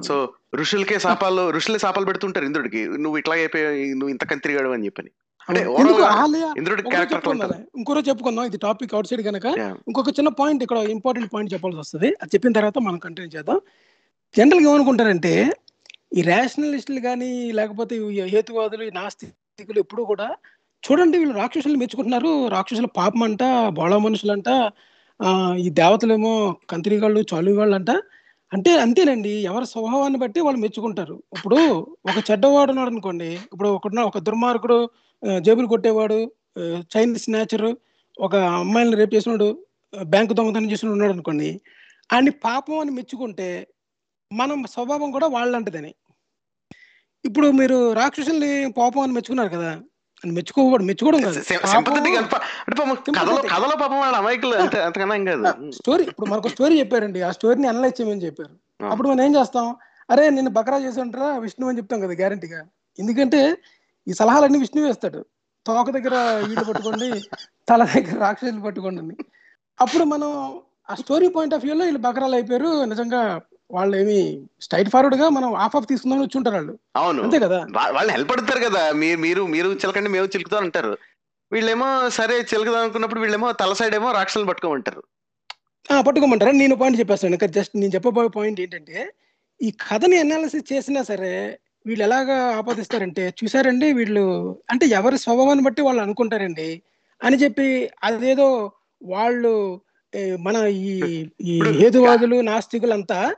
సో ఋషులకే శాపాలు ఋషులే శాపాలు పెడుతుంటారు ఇంద్రుడికి. నువ్వు ఇట్లా అయిపోయి నువ్వు ఇంత కంత్రిగాడు అని చెప్పని. గా అట్లా చెప్పుకుందాం ఇది టాపిక్ అవుట్ సైడ్ కనుక. ఇంకొక చిన్న పాయింట్ ఇక్కడ ఇంపార్టెంట్ పాయింట్ చెప్పాల్సి వస్తుంది. అది చెప్పిన తర్వాత మనం కంటిన్యూ చేద్దాం. జనరల్గా ఏమనుకుంటారంటే ఈ రేషనలిస్టులు కానీ లేకపోతే హేతువాదులు ఈ నాస్తికులు ఎప్పుడు కూడా చూడండి వీళ్ళు రాక్షసులు మెచ్చుకుంటున్నారు. రాక్షసుల పాపం అంట బోళ మనుషులంట ఈ దేవతలేమో కంత్రిగాళ్ళు చాలుగాళ్ళు అంట అంటే అంతేనండి. ఎవరి స్వభావాన్ని బట్టి వాళ్ళు మెచ్చుకుంటారు. ఇప్పుడు ఒక చెడ్డవాడు ఉన్నాడు అనుకోండి ఇప్పుడు ఒక ఒక దుర్మార్గుడు ఆ, జేబులు కొట్టేవాడు చైన్ స్నాచర్ ఒక అమ్మాయిని రేపు చేసినాడు బ్యాంకు దొంగతనం చేసిన ఉన్నాడు అనుకోండి ఆయన్ని పాపం అని మెచ్చుకుంటే మనం స్వభావం కూడా వాళ్ళంటదని. ఇప్పుడు మీరు రాక్షసుల్ని పాపం అని మెచ్చుకున్నారు కదా మెచ్చుకోకూడదు మెచ్చుకోవడం కాదు. కథలో పాపం వాళ్ళ అమాయకులు అంతే అంతకన్నా ఏం కాదు. స్టోరీ ఇప్పుడు మనకు స్టోరీ చెప్పారండి. ఆ స్టోరీని అనలైజ్ చేయమని చెప్పారు. అప్పుడు మనం ఏం చేస్తాం? అరే నేను బకరా చేసి ఉంటారా విష్ణు అని చెప్తాం కదా గ్యారంటీగా ఎందుకంటే ఈ సలహాలన్నీ విష్ణు వేస్తాడు తోక దగ్గర వీళ్ళు పట్టుకోండి తల దగ్గర రాక్షసులు పట్టుకోండి అప్పుడు మనం ఆ స్టోరీ పాయింట్ ఆఫ్ వ్యూలో వీళ్ళు బకరాలు అయిపోయారు. నిజంగా వాళ్ళు ఏమి స్ట్రైట్ ఫార్వర్డ్గా మనం ఆఫ్ ఆఫ్ తీసుకుందామని వచ్చి ఉంటారు వాళ్ళు. అవును. అంతే కదా? వాళ్ళు హెల్ప్ పడతారు కదా. మీరు మీరు మీరు చిలకండి మేము చిలుకుతాం అంటారు. వీళ్ళేమో సరే చిలుకుదాం అనుకున్నప్పుడు వీళ్ళేమో తల సైడ్ ఏమో రాక్షసులు పట్టుకోమంటారు. ఆ, పట్టుకోమంటారా. నేను పాయింట్ చెప్పేస్తాను. ఇంకా జస్ట్ నేను చెప్పబోయే పాయింట్ ఏంటంటే ఈ కథని అనాలిసిస్ చేసినా సరే వీళ్ళు ఎలాగా ఆపాదిస్తారంటే చూసారండి వీళ్ళు అంటే ఎవరి స్వభావాన్ని బట్టి వాళ్ళు అనుకుంటారండి అని చెప్పి అదేదో వాళ్ళు మన ఈ హేతువాదులు నాస్తికులంతా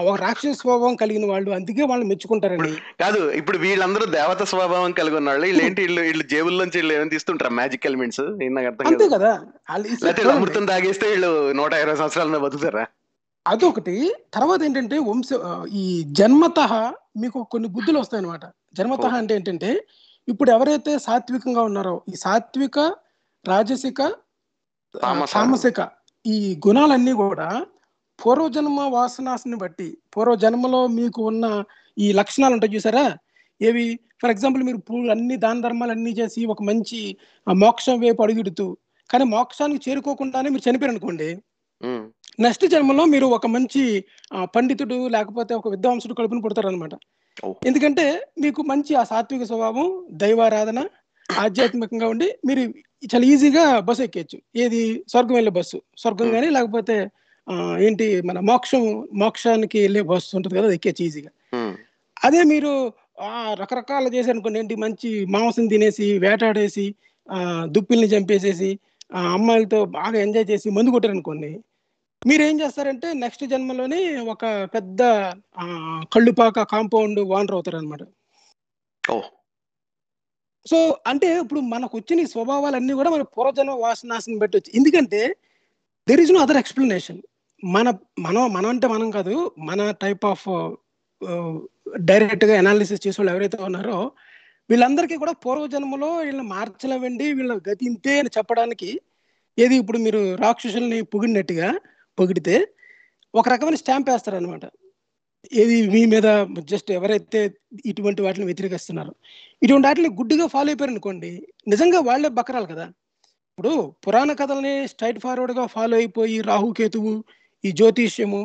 ఒక రాక్షస స్వభావం కలిగిన వాళ్ళు అందుకే వాళ్ళు మెచ్చుకుంటారండి. కాదు ఇప్పుడు వీళ్ళందరూ దేవత స్వభావం కలిగి ఉన్న వాళ్ళు వీళ్ళు ఏంటి వీళ్ళు వీళ్ళు జేబుల్లోంచి వీళ్ళు ఏమైనా తీస్తుంటారు మ్యాజిక్ ఎలిమెంట్స్ నాకు అర్థం అంతే కాదు. లేకపోతే. అమృతం తాగేస్తే వీళ్ళు నూట ఇరవై సంవత్సరాల బతుకుతారా? అదొకటి. తర్వాత ఏంటంటే వంశ ఈ జన్మత మీకు కొన్ని బుద్ధులు వస్తాయన్నమాట. జన్మత. అంటే ఏంటంటే ఇప్పుడు ఎవరైతే సాత్వికంగా ఉన్నారో ఈ సాత్విక రాజసిక. తామసిక ఈ గుణాలన్నీ కూడా పూర్వజన్మ వాసనాన్ని బట్టి పూర్వజన్మలో మీకు ఉన్న ఈ లక్షణాలు ఉంటాయి చూసారా? ఏవి? ఫర్ ఎగ్జాంపుల్ మీరు పూలు అన్ని దాన ధర్మాలు అన్ని చేసి ఒక మంచి మోక్షం వైపు అడుగుడుతూ కానీ మోక్షానికి చేరుకోకుండానే మీరు చనిపోయారు అనుకోండి. నెక్స్ట్ జన్మలో మీరు ఒక మంచి పండితుడు లేకపోతే ఒక విద్వాంసుడు కడుపును పుడతారనమాట ఓ. ఎందుకంటే మీకు మంచి ఆ సాత్విక స్వభావం దైవారాధన ఆధ్యాత్మికంగా ఉండి మీరు చాలా ఈజీగా బస్సు ఎక్కేయచ్చు. ఏది? స్వర్గం వెళ్ళే బస్సు. స్వర్గం. కానీ లేకపోతే ఏంటి మన మోక్షం మోక్షానికి వెళ్ళే బస్సు ఉంటుంది కదా ఎక్కేయచ్చు ఈజీగా అదే మీరు ఆ రకరకాల చేసి అనుకోండి ఏంటి మంచి మాంసం తినేసి వేటాడేసి ఆ దుప్పిల్ని చంపేసేసి ఆ అమ్మాయిలతో బాగా ఎంజాయ్ చేసి మందు కొట్టారనుకోండి మీరు ఏం చేస్తారంటే నెక్స్ట్ జన్మలోని ఒక పెద్ద కళ్ళుపాక కాంపౌండ్ వానర్ అవుతారు అనమాట సో అంటే ఇప్పుడు మనకు వచ్చిన స్వభావాలన్నీ కూడా మన పూర్వజన్మ వాసనాశనం బట్టి వచ్చి ఎందుకంటే there is no other explanation మన మనం మనం అంటే మనం కాదు మన టైప్ ఆఫ్ డైరెక్ట్గా అనాలిసిస్ చేసే వాళ్ళు ఎవరైతే ఉన్నారో వీళ్ళందరికీ కూడా పూర్వజన్మలో వీళ్ళని మార్చలేవండి వీళ్ళ గతి ఇంతే అని చెప్పడానికి ఏది ఇప్పుడు మీరు రాక్షసుల్ని పొగిడినట్టుగా పొగిడితే ఒక రకమైన స్టాంప్ వేస్తారనమాట ఏది మీ మీద జస్ట్ ఎవరైతే ఇటువంటి వాటిని వ్యతిరేకిస్తున్నారో. ఇటువంటి వాటిని గుడ్డిగా ఫాలో అయిపోయారు అనుకోండి నిజంగా వాళ్ళే బకరాలు కదా. ఇప్పుడు పురాణ కథల్ని స్ట్రైట్ ఫార్వర్డ్గా ఫాలో అయిపోయి రాహుకేతువు ఈ జ్యోతిష్యము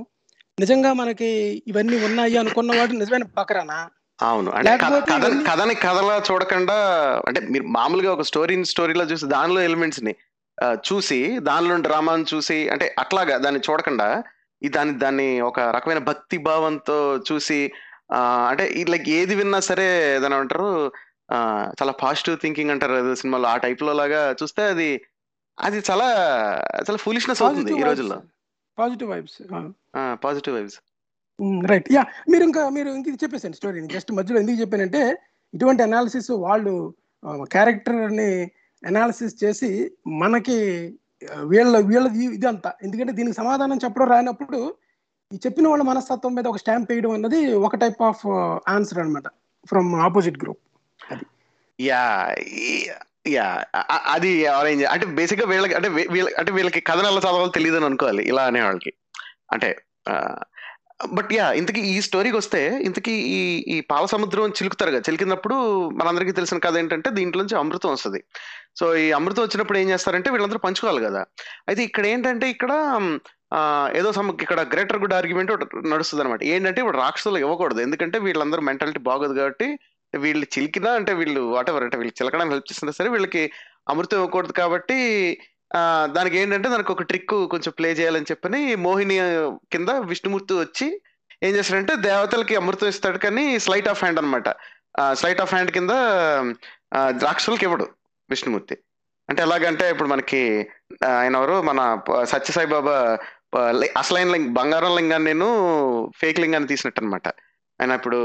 నిజంగా మనకి ఇవన్నీ ఉన్నాయి అనుకున్న వాడు నిజమైన బకరానా అవును. అంటే కథని కథలా చూడకుండా అంటే మీరు మామూలుగా ఒక స్టోరీని స్టోరీలో చూసి దానిలో ఎలిమెంట్స్ని చూసి దానిలో డ్రామాని చూసి అంటే అట్లాగా దాన్ని చూడకుండా ఈ దాన్ని దాన్ని ఒక రకమైన భక్తి భావంతో చూసి అంటే లైక్ ఏది విన్నా సరే దాని అంటారు చాలా పాజిటివ్ థింకింగ్ అంటారు సినిమాలో. ఆ టైప్లో లాగా చూస్తే అది అది చాలా చాలా ఫూలిష్నెస్ అవుతుంది ఈ రోజుల్లో. Positive vibes positive vibes right yeah మీరు ఇంకా మీరు ఇంక ఇది చెప్పేసాను స్టోరీని జస్ట్ మధ్యలో ఎందుకు చెప్పానంటే ఇటువంటి అనాలిసిస్ వాళ్ళు క్యారెక్టర్ని అనాలిసిస్ చేసి మనకి వీళ్ళ వీళ్ళది ఇదంతా. ఎందుకంటే దీనికి సమాధానం చెప్పడం రానప్పుడు ఈ చెప్పిన వాళ్ళ మనస్తత్వం మీద ఒక స్టాంప్ వేయడం అన్నది ఒక టైప్ ఆఫ్ ఆన్సర్ అన్నమాట from opposite group yeah yeah అది అరేంజ్ అంటే బేసిక్గా వీళ్ళకి అంటే వీళ్ళ అంటే వీళ్ళకి కథను ఎలా చదవాలో తెలియదు అని అనుకోవాలి ఇలా అనే వాళ్ళకి. అంటే బట్ యా ఇంతకీ ఈ స్టోరీకి వస్తే ఇంతకీ ఈ ఈ పాల సముద్రం చిలుకుతారు కదా చిలికినప్పుడు మనందరికీ తెలిసిన కథ ఏంటంటే దీంట్లో నుంచి అమృతం వస్తుంది. సో ఈ అమృతం వచ్చినప్పుడు ఏం చేస్తారంటే వీళ్ళందరూ పంచుకోవాలి కదా. అయితే ఇక్కడ ఏంటంటే ఇక్కడ ఆ, ఏదో సమ్ ఇక్కడ గ్రేటర్ గుడ్ ఆర్గ్యుమెంట్ నడుస్తుంది అనమాట ఏంటంటే ఇప్పుడు రాక్షసులు ఇవ్వకూడదు ఎందుకంటే వీళ్ళందరూ మెంటాలిటీ బాగోదు కాబట్టి వీళ్ళు చిలికినా అంటే వీళ్ళు వాటెవర్ అంటే వీళ్ళు చిలకడానికి హెల్ప్ చేస్తున్నా సరే వీళ్ళకి అమృతం ఇవ్వకూడదు కాబట్టి దానికి ఏంటంటే దానికి ఒక ట్రిక్ కొంచెం ప్లే చేయాలని చెప్పని మోహిని కింద విష్ణుమూర్తి వచ్చి ఏం చేస్తాడంటే దేవతలకి అమృతం ఇస్తాడు కానీ స్లైట్ ఆఫ్ హ్యాండ్ అనమాట స్లైట్ ఆఫ్ హ్యాండ్ కింద ద్రాక్షలకి ఇవ్వడు విష్ణుమూర్తి. అంటే ఎలాగంటే ఇప్పుడు మనకి ఆయన ఎవరు? మన సత్యసాయిబాబా అసలైన లింగ్ బంగారం లింగాన్ని నేను ఫేక్ లింగాన్ని తీసినట్టు అనమాట ఆయన ఇప్పుడు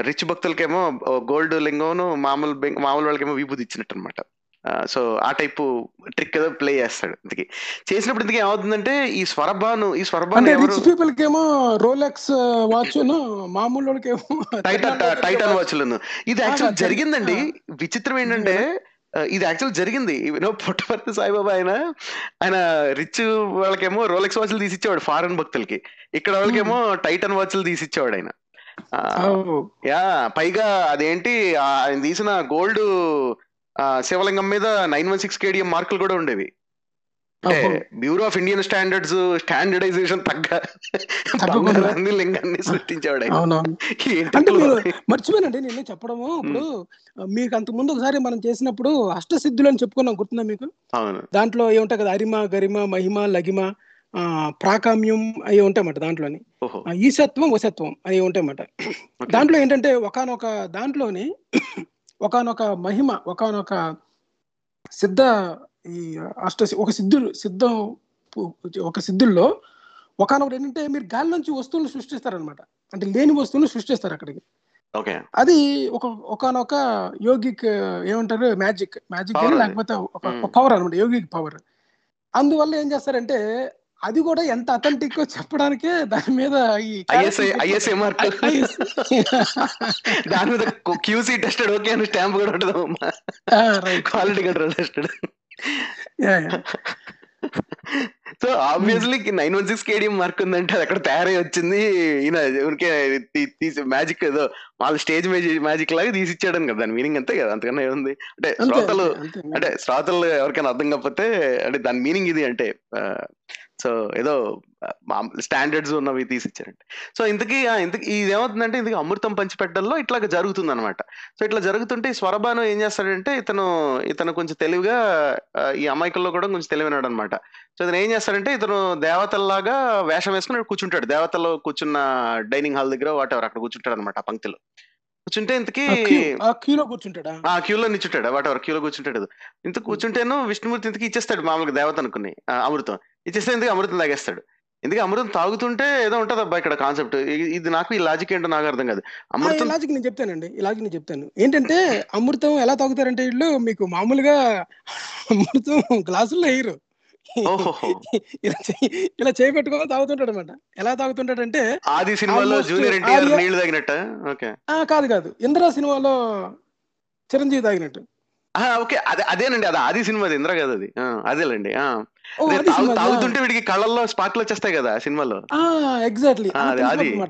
రిచ్ భక్తులకేమో గోల్డ్ లింగం మామూలు మామూలు వాళ్ళకేమో విభూతి ఇచ్చినట్టు అనమాట సో ఆ టైపు ట్రిక్ ఏదో ప్లే చేస్తాడు ఇంతకి. చేసినప్పుడు ఇంతకీ ఏమవుతుందంటే ఈ స్వరభాను ఈ స్వరభాను రిచ్ పీపుల్ కేమో రోలెక్స్ వాచ్ మామూలు టైటన్ టైటన్ వాచ్లను. ఇది యాక్చువల్ జరిగిందండి. విచిత్రం ఏంటంటే ఇది యాక్చువల్ జరిగింది. యూనో పుట్టపర్తి సాయిబాబా ఆయన ఆయన రిచ్ వాళ్ళకేమో రోలెక్స్ వాచ్లు తీసిచ్చేవాడు ఫారెన్ భక్తులకి. ఇక్కడ వాళ్ళకేమో టైటన్ వాచ్లు తీసిచ్చేవాడు ఆయన. యా పైగా అదేంటి ఆయన తీసిన గోల్డ్ శివలింగం మీద నైన్ వన్ సిక్స్ కేడిఎం మార్కులు కూడా ఉండేవి. Bureau of Indian standards standardization తగ్గ. బంగారాన్ని లింగాన్ని సృష్టించాడు అంటే? మర్చిపోయినండి నేను చెప్పడము. ఇప్పుడు మీకు అంత ముందు ఒకసారి మనం చేసినప్పుడు అష్టసిద్ధులు అని చెప్పుకున్నాం గుర్తుందా మీకు? దాంట్లో ఏముంటాయి కదా అరిమ గరిమ మహిమ లగిమ ప్రాకామ్యం అవి ఉంటాయన్నమాట దాంట్లోని. ఈశత్వం వశత్వం అవి ఉంటాయన్నమాట. దాంట్లో ఏంటంటే ఒకనొక దాంట్లోని ఒకనొక మహిమ ఒకనొక సిద్ధ ఈ అష్ట ఒక సిద్ధులు సిద్ధం ఒక సిద్ధుల్లో ఒకనొకటి ఏంటంటే మీరు గాలి నుంచి వస్తువులు సృష్టిస్తారనమాట అంటే లేని వస్తువులు సృష్టిస్తారు అక్కడికి. అది ఒక ఒకనొక యోగిక్ ఏమంటారు? మ్యాజిక్. మ్యాజిక్. లేకపోతే ఒక. పవర్ అనమాట యోగిక్ పవర్ అందువల్ల ఏం చేస్తారంటే అది కూడా ఎంత అథెంటిక్ చెప్పడానికే దాని మీద ఈ ఐఎస్ఐ మార్క్. దాని మీద క్యూసీ టెస్టెడ్ ఓకే అని స్టాంప్ కూడా ఉంటుంది ఆ, right. Quality control tested. So obviously nine one six KDM mark ఉందంటే అది అక్కడ తయారై వచ్చింది ఈయన ఊరికే తీసి మ్యాజిక్ ఏదో వాళ్ళ స్టేజ్ మ్యాజిక్ లాగా తీసి ఇచ్చాడని కదా దాని మీనింగ్ అంతే కదా అంతకన్నా ఏముంది అంటే శ్రోతలు. అంటే శ్రోతలు ఎవరికైనా అర్థం కాకపోతే అంటే దాని మీనింగ్ ఇది అంటే సో ఏదో స్టాండర్డ్స్ ఉన్నవి తీసిచ్చారంటే సో ఇంతకీ ఇంతకీ ఇది ఏమవుతుందంటే ఇంతకీ అమృతం పంచిపెట్టడంలో ఇట్లాగ జరుగుతుంది అనమాట సో ఇట్లా జరుగుతుంటే ఈ స్వరభాను ఏం చేస్తాడంటే ఇతను ఇతను కొంచెం తెలివిగా ఈ అమాయకుల్లో కూడా కొంచెం తెలివినాడు అనమాట సో ఇతను ఏం చేస్తాడంటే ఇతను దేవతల్లాగా వేషం వేసుకుని కూర్చుంటాడు. దేవతల్లో కూర్చున్న డైనింగ్ హాల్ దగ్గర వాట్ ఎవర్ అక్కడ కూర్చుంటాడు అనమాట ఆ పంక్తిలో. కూర్చుంటే ఇంతకీ క్యూలో కూర్చుంటాడా? ఆ క్యూలో నిచ్చుంటాడు వాట్ ఎవర్ క్యూలో కూర్చుంటాడు. ఇంత కూర్చుంటేను విష్ణుమూర్తి ఇంతకి ఇచ్చేస్తాడు మామూలుగా దేవత అనుకుని అమృతం. ఇచ్చేస్తే ఇంతకీ అమృతం తాగేస్తాడు? ఎందుకు అమృతం తాగుతుంటే ఏదో ఉంటది అబ్బా ఇక్కడ కాన్సెప్ట్ ఇది నాకు ఈ లాజిక్ ఏంటో నాకు అర్థం కాదు. అమృతం లాజిక్ నేను చెప్తానండి. ఈ లాజిక్ నేను చెప్తాను. ఏంటంటే అమృతం ఎలా తాగుతారంటే వీళ్ళు మీకు మామూలుగా అమృతం గ్లాసుల్లో వేయరు. ఇలా చేయి ఇలా చేయి పెట్టుకొని తాగుతుంటాడు అనమాట ఎలా తాగుతుంటాడంటే ఆది సినిమాలో జూనియర్ ఎన్టీఆర్ నీళ్ళు తాగినట్ట? ఓకే. ఆ కాదు కాదు. ఇంద్ర సినిమాలో చిరంజీవి తాగినట్టు. ఓకే. అదే అదేనండి. అది ఆది సినిమా ఇంద్ర కదా అది. ఆ, అదేలేండి. ఆ. ఓ అదే తాగు- సినిమా తాగుతుంటే వీడికి కళ్ళల్లో స్పార్క్లు వచ్చేస్తాయి కదా ఆ సినిమాలో. ఎగ్జాక్ట్లీ ఆ, అది.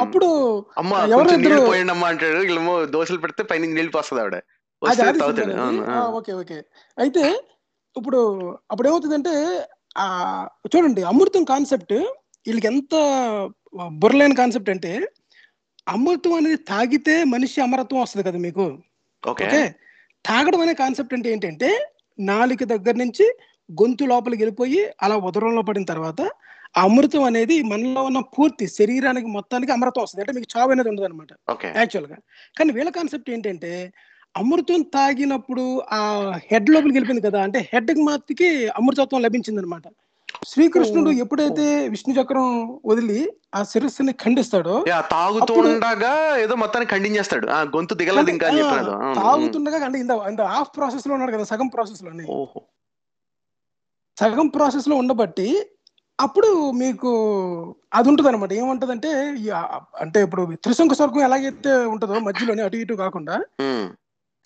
అప్పుడు అమ్మ ఎవరో కొంచెం ఇద్దరు- అంటాడు. దోశలు పెడితే పైన నీళ్ళు పోస్తుంది ఆవిడ. అది వస్తే అది తాగుతాడు. సినిమా అవును అది. ఆ. ఆ, ఓకే ఓకే. అయితే ఇప్పుడు అప్పుడు ఏమవుతుందంటే ఆ చూడండి అమృతం కాన్సెప్ట్ వీళ్ళకి ఎంత బుర్రలేని కాన్సెప్ట్ అంటే అమృతం అనేది తాగితే మనిషి అమరత్వం వస్తుంది కదా మీకు? ఓకే. ఓకే? తాగడం అనే కాన్సెప్ట్ అంటే ఏంటంటే నాలుక దగ్గర నుంచి గొంతు లోపలికి వెళ్ళిపోయి అలా ఉదరంలో పడిన తర్వాత ఆ అమృతం అనేది మనలో ఉన్న పూర్తి శరీరానికి మొత్తానికి అమృతం వస్తుంది. అంటే మీకు చావు అనేది ఉండదు అనమాట ఓకే. యాక్చువల్గా. కానీ వీళ్ళ కాన్సెప్ట్ ఏంటంటే అమృతం తాగినప్పుడు ఆ హెడ్ లోపలికి వెళ్ళిపోయింది కదా అంటే హెడ్కి మాత్రకి అమృతత్వం లభించింది అనమాట శ్రీకృష్ణుడు ఎప్పుడైతే విష్ణు చక్రం వదిలి ఆ శిరస్సుని ఖండిస్తాడో తాగుతుండగా ఏదో మొత్తాన్ని ఖండించేస్తాడు. ఆ గొంతు దిగలేదు ఇంకా. తాగుతుండగా అంటే ఇంత హాఫ్ ప్రాసెస్లో ఉన్నాడు కదా సగం ప్రాసెస్లోనే ఓహో. సగం ప్రాసెస్లో ఉండబట్టి అప్పుడు మీకు అది ఉంటుంది అనమాట ఏముంటదంటే అంటే ఇప్పుడు త్రిశంకు స్వర్గం ఎలాగైతే ఉంటుందో మధ్యలోనే అటు ఇటు కాకుండా.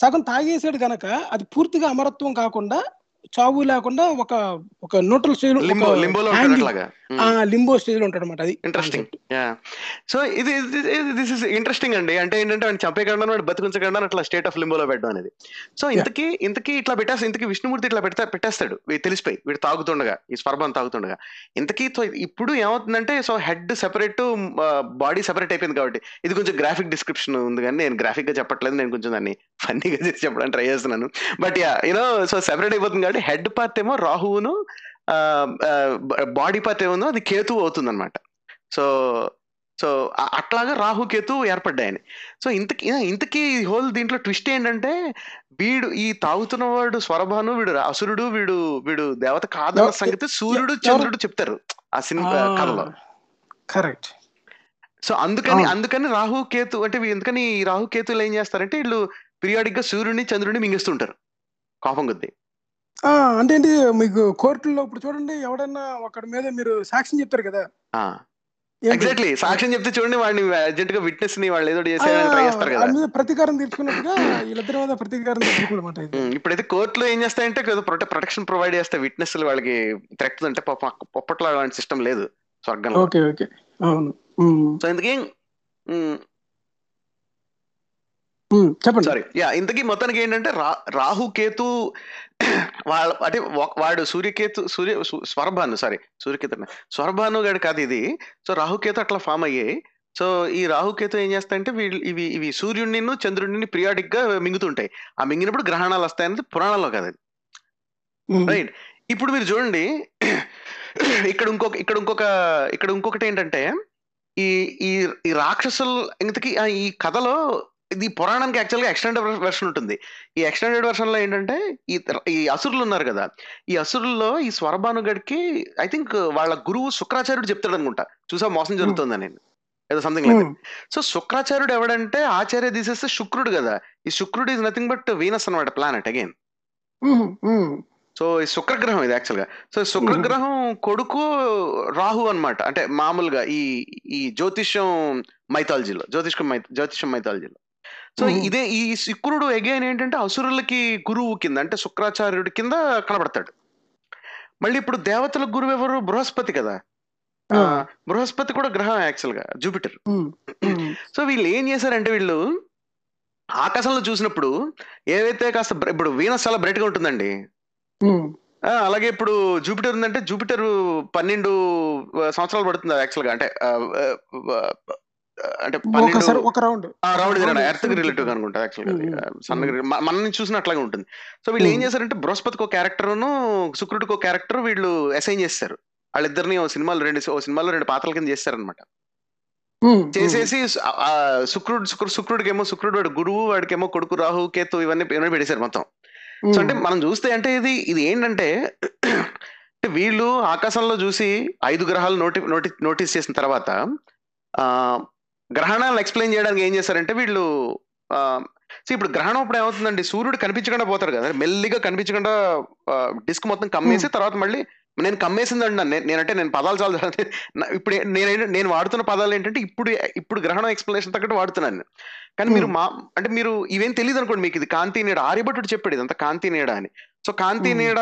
సగం తాగేసాడు గనక అది పూర్తిగా అమరత్వం కాకుండా చావు లేకుండా ఒక ఒక న్యూట్రల్ స్టేజ్ లింబో లింబోలో ఉంటాడు అట్లాగా. ఆ లింబో స్టేజ్లో ఉంటాడు అనమాట అది ఇంట్రెస్టింగ్ యా సో ఇది దిస్ ఇస్ ఇంట్రెస్టింగ్ అండి. అంటే ఏంటంటే వాడిని చంపేయకుండా వాడు బతికించకుండా అట్లా స్టేట్ ఆఫ్ లింబోలో పెట్టడం అనేది. సో ఇంతకీ ఇంతకీ ఇట్లా పెట్టేస్తా ఇంతకీ విష్ణుమూర్తి ఇట్లా పెడతా పెట్టేస్తాడు. తెలిసిపోయి వీడు తాగుతుండగా ఈ స్వర్భం తాగుతుండగా. ఇంతకీ సో ఇప్పుడు ఏమవుతుందంటే so head separate body separate అయిపోయింది కాబట్టి. ఇది కొంచెం గ్రాఫిక్ డిస్క్రిప్షన్ ఉంది కానీ నేను గ్రాఫిక్గా చెప్పట్లేదు. నేను కొంచెం దాన్ని ఫన్నీగా చేసి చెప్పడానికి ట్రై చేస్తున్నాను. But yeah you know so separate అయిపోతుంది కాబట్టి హెడ్ పార్ట్ ఏమో రాహువును బాడీ పార్ట్ ఏమో అది కేతు అవుతుంది అనమాట సో సో అట్లాగా రాహు కేతు ఏర్పడ్డాయని. సో ఇంతకి ఇంతకీ హోల్ దీంట్లో ట్విస్ట్ ఏంటంటే వీడు ఈ తాగుతున్నవాడు స్వరభాను వీడు అసురుడు వీడు వీడు దేవత కాదన్న సంగతి సూర్యుడు? చంద్రుడు చెప్తారు ఆ సినిమా కథలో. కరెక్ట్ సో అందుకని. అందుకని రాహు కేతు అంటే ఎందుకని రాహు కేతులు ఏం చేస్తారంటే వీళ్ళు పీరియాడిక్గా సూర్యుడిని చంద్రుడిని మింగిస్తుంటారు. కోపం కొద్దీ. అంటే ఏంటి మీకు కోర్టులో ఇప్పుడు చూడండి ఎవడన్నా ఒకడి మీద మీరు సాక్ష్యం చెప్తారు కదా? ఎగ్జాక్ట్లీ సాక్ష్యం చెప్తే చూడండి వాడిని అర్జెంట్గా విట్నెస్ని వాళ్ళు ఏదో చేసేయాలని ట్రై చేస్తారు కదా. మీద ప్రతీకారం తీర్చుకున్నట్టుగా వీళ్ళిద్దరి మీద ప్రతీకారం ఉమ్, ఇప్పుడైతే కోర్టులో ఏం చేస్తాయంటే ప్రొటె ప్రొటెక్షన్ ప్రొవైడ్ చేస్తే విట్నెస్ వాళ్ళకి అంటే పాపం పొప్పట్లో అలాంటి సిస్టమ్ లేదు స్వర్గంలో. Okay okay. అవును. సో ఉమ్, చెప్పండి. సారీ యా ఇంతకీ మొత్తానికి ఏంటంటే రా రాహు కేతు వాళ్ళ అంటే వాడు సూర్యకేతు సూర్య స్వరభాను సారీ సూర్యకేతు. స్వరభాను గడు కాదు ఇది. సో రాహుకేతు అట్లా ఫామ్ అయ్యాయి సో ఈ రాహుకేతు ఏం చేస్తాయంటే వీళ్ళు ఇవి ఇవి సూర్యుడిని చంద్రుడిని పీరియాడిక్గా మింగుతుంటాయి. ఆ మింగినప్పుడు గ్రహణాలు వస్తాయనేది పురాణంలో కాదు రైట్ ఇప్పుడు మీరు చూడండి. ఇక్కడ ఇంకొక ఇక్కడ ఇంకొక ఇక్కడ ఇంకొకటి ఏంటంటే ఈ ఈ రాక్షసులు ఇంతకీ ఈ కథలో ఇది పురాణానికి యాక్చువల్గా ఎక్స్టెండెడ్ వెర్షన్ ఉంటుంది. ఈ ఎక్స్టెండెడ్ వెర్షన్లో ఏంటంటే ఈ ఈ అసురులు ఉన్నారు కదా ఈ అసురుల్లో ఈ స్వరభానుగడికి ఐ థింక్ వాళ్ళ గురువు శుక్రాచార్యుడు చెప్తాడు అనుకుంటా. చూసా మోసం జరుగుతుందని ఏదో సంథింగ్ లైక్ సో శుక్రాచార్యుడు ఎవడంటే ఆచార్య తీసేస్తే శుక్రుడు కదా. ఈ శుక్రుడు ఈజ్ నథింగ్ బట్ వీనస్ అనమాట ప్లానెట్ అగైన్ సో ఈ శుక్రగ్రహం ఇది యాక్చువల్గా. సో ఈ శుక్రగ్రహం కొడుకు రాహు అన్నమాట. అంటే మామూలుగా ఈ ఈ జ్యోతిష్యం మైథాలజీలో జ్యోతిష్యం మై జ్యోతిష్యం మైథాలజీలో సో. ఇదే ఈ శుక్రుడు అగైన్ ఏంటంటే అసురులకి గురువు కింద అంటే శుక్రాచార్యుడి కింద కనబడతాడు. మళ్ళీ ఇప్పుడు దేవతల గురువు ఎవరు? బృహస్పతి కదా. బృహస్పతి కూడా గ్రహం యాక్చువల్గా జూపిటర్ సో వీళ్ళు ఏం చేశారంటే వీళ్ళు ఆకాశంలో చూసినప్పుడు ఏవైతే కాస్త ఇప్పుడు వీనస్ చాలా బ్రైట్గా ఉంటుందండి. అలాగే ఇప్పుడు జూపిటర్ ఉందంటే జూపిటర్ పన్నెండు సంవత్సరాలు పడుతుంది యాక్చువల్గా. అంటే అంటే ఒకసారి ఒక రౌండ్. రౌండ్ తిరగడం. ఎర్త్కి. రిలేటివ్ అనుకుంటా యాక్చువల్ ఉమ్, ఉమ్, సన్నగా మన నుంచి చూసిన అట్లాగే ఉంటుంది. సో వీళ్ళు ఏం. చేశారంటే బృహస్పతికి ఒక క్యారెక్టర్ శుక్రుడికి ఒక క్యారెక్టర్ వీళ్ళు అసైన్ చేస్తారు. వాళ్ళిద్దరిని ఓ సినిమాలో రెండు ఓ సినిమాలో రెండు పాత్రల కింద చేస్తారనమాట. చేసేసి ఆ, ఆ, శుక్రుడు శుక్రుడు శుక్రుడికేమో శుక్రుడు వాడు గురువు వాడికేమో కొడుకు రాహు కేతు ఇవన్నీ ఇవన్నీ పెట్టేశారు మొత్తం. సో అంటే మనం చూస్తే అంటే ఇది ఇది ఏంటంటే వీళ్ళు ఆకాశంలో చూసి ఐదు గ్రహాలు నోటి నోటి నోటీస్ చేసిన తర్వాత ఆ గ్రహణాలను ఎక్స్ప్లెయిన్ చేయడానికి ఏం చేశారంటే వీళ్ళు ఇప్పుడు గ్రహణం ఇప్పుడు ఏమవుతుందండి? సూర్యుడు కనిపించకుండా పోతారు కదా. మెల్లిగా కనిపించకుండా డిస్క్ మొత్తం కమ్మేసి తర్వాత మళ్ళీ నేను కమ్మేసింది అంటున్నాను నేను నేనంటే నేను పదాలు చాలా. ఇప్పుడు నేను నేను వాడుతున్న పదాలు ఏంటంటే ఇప్పుడు ఇప్పుడు గ్రహణం ఎక్స్ప్లెనేషన్ తగ్గట్టు వాడుతున్నాను. నేను. కానీ మీరు మా అంటే మీరు ఇవేం తెలియదు అనుకోండి మీకు ఇది కాంతి నీడ. ఆర్యభట్టుడు చెప్పాడు ఇదంతా కాంతి నీడ అని. సో కాంతి. నీడ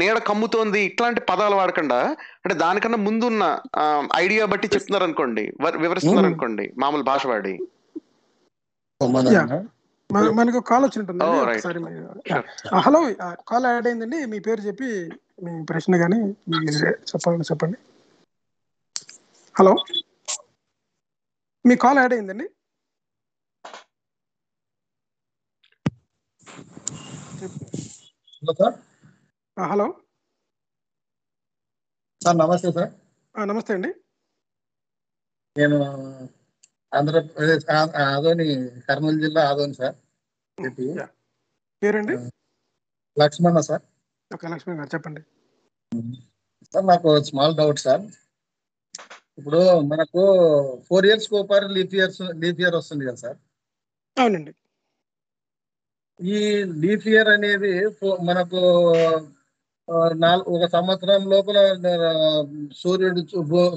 నీడ కమ్ముతోంది ఇట్లాంటి పదాలు వాడకుండా అంటే దానికన్నా ముందున్న ఐడియా బట్టి చెప్తున్నారు అనుకోండి వివరిస్తున్నారు. అనుకోండి మామూలు భాష వాడి. మనకు కాల్ వచ్చినట్టుంది Oh, right. ఒకసారి హలో కాల్ యాడ్ అయిందండి. మీ పేరు చెప్పి మీ ప్రశ్న కానీ మీ చెప్పండి చెప్పండి. హలో మీ కాల్ యాడ్ అయిందండి? Hello sir. హలో. సార్ నమస్తే సార్. నమస్తే అండి. నేను ఆంధ్రప్రదేశ్ ఆదోని కర్నూలు జిల్లా ఆదోని సార్. పేరండి? లక్ష్మణ సార్. ఓకే లక్ష్మి గారు చెప్పండి. సార్ నాకు స్మాల్ డౌట్ సార్. ఇప్పుడు మనకు ఫోర్ ఇయర్స్ ఒకసారి లీఫ్ ఇయర్స్ లీఫ్ ఇయర్ వస్తుంది కదా సార్. అవునండి. ఈ లీఫ్ ఇయర్ అనేది మనకు నాలుగు ఒక సంవత్సరం లోపల సూర్యుడు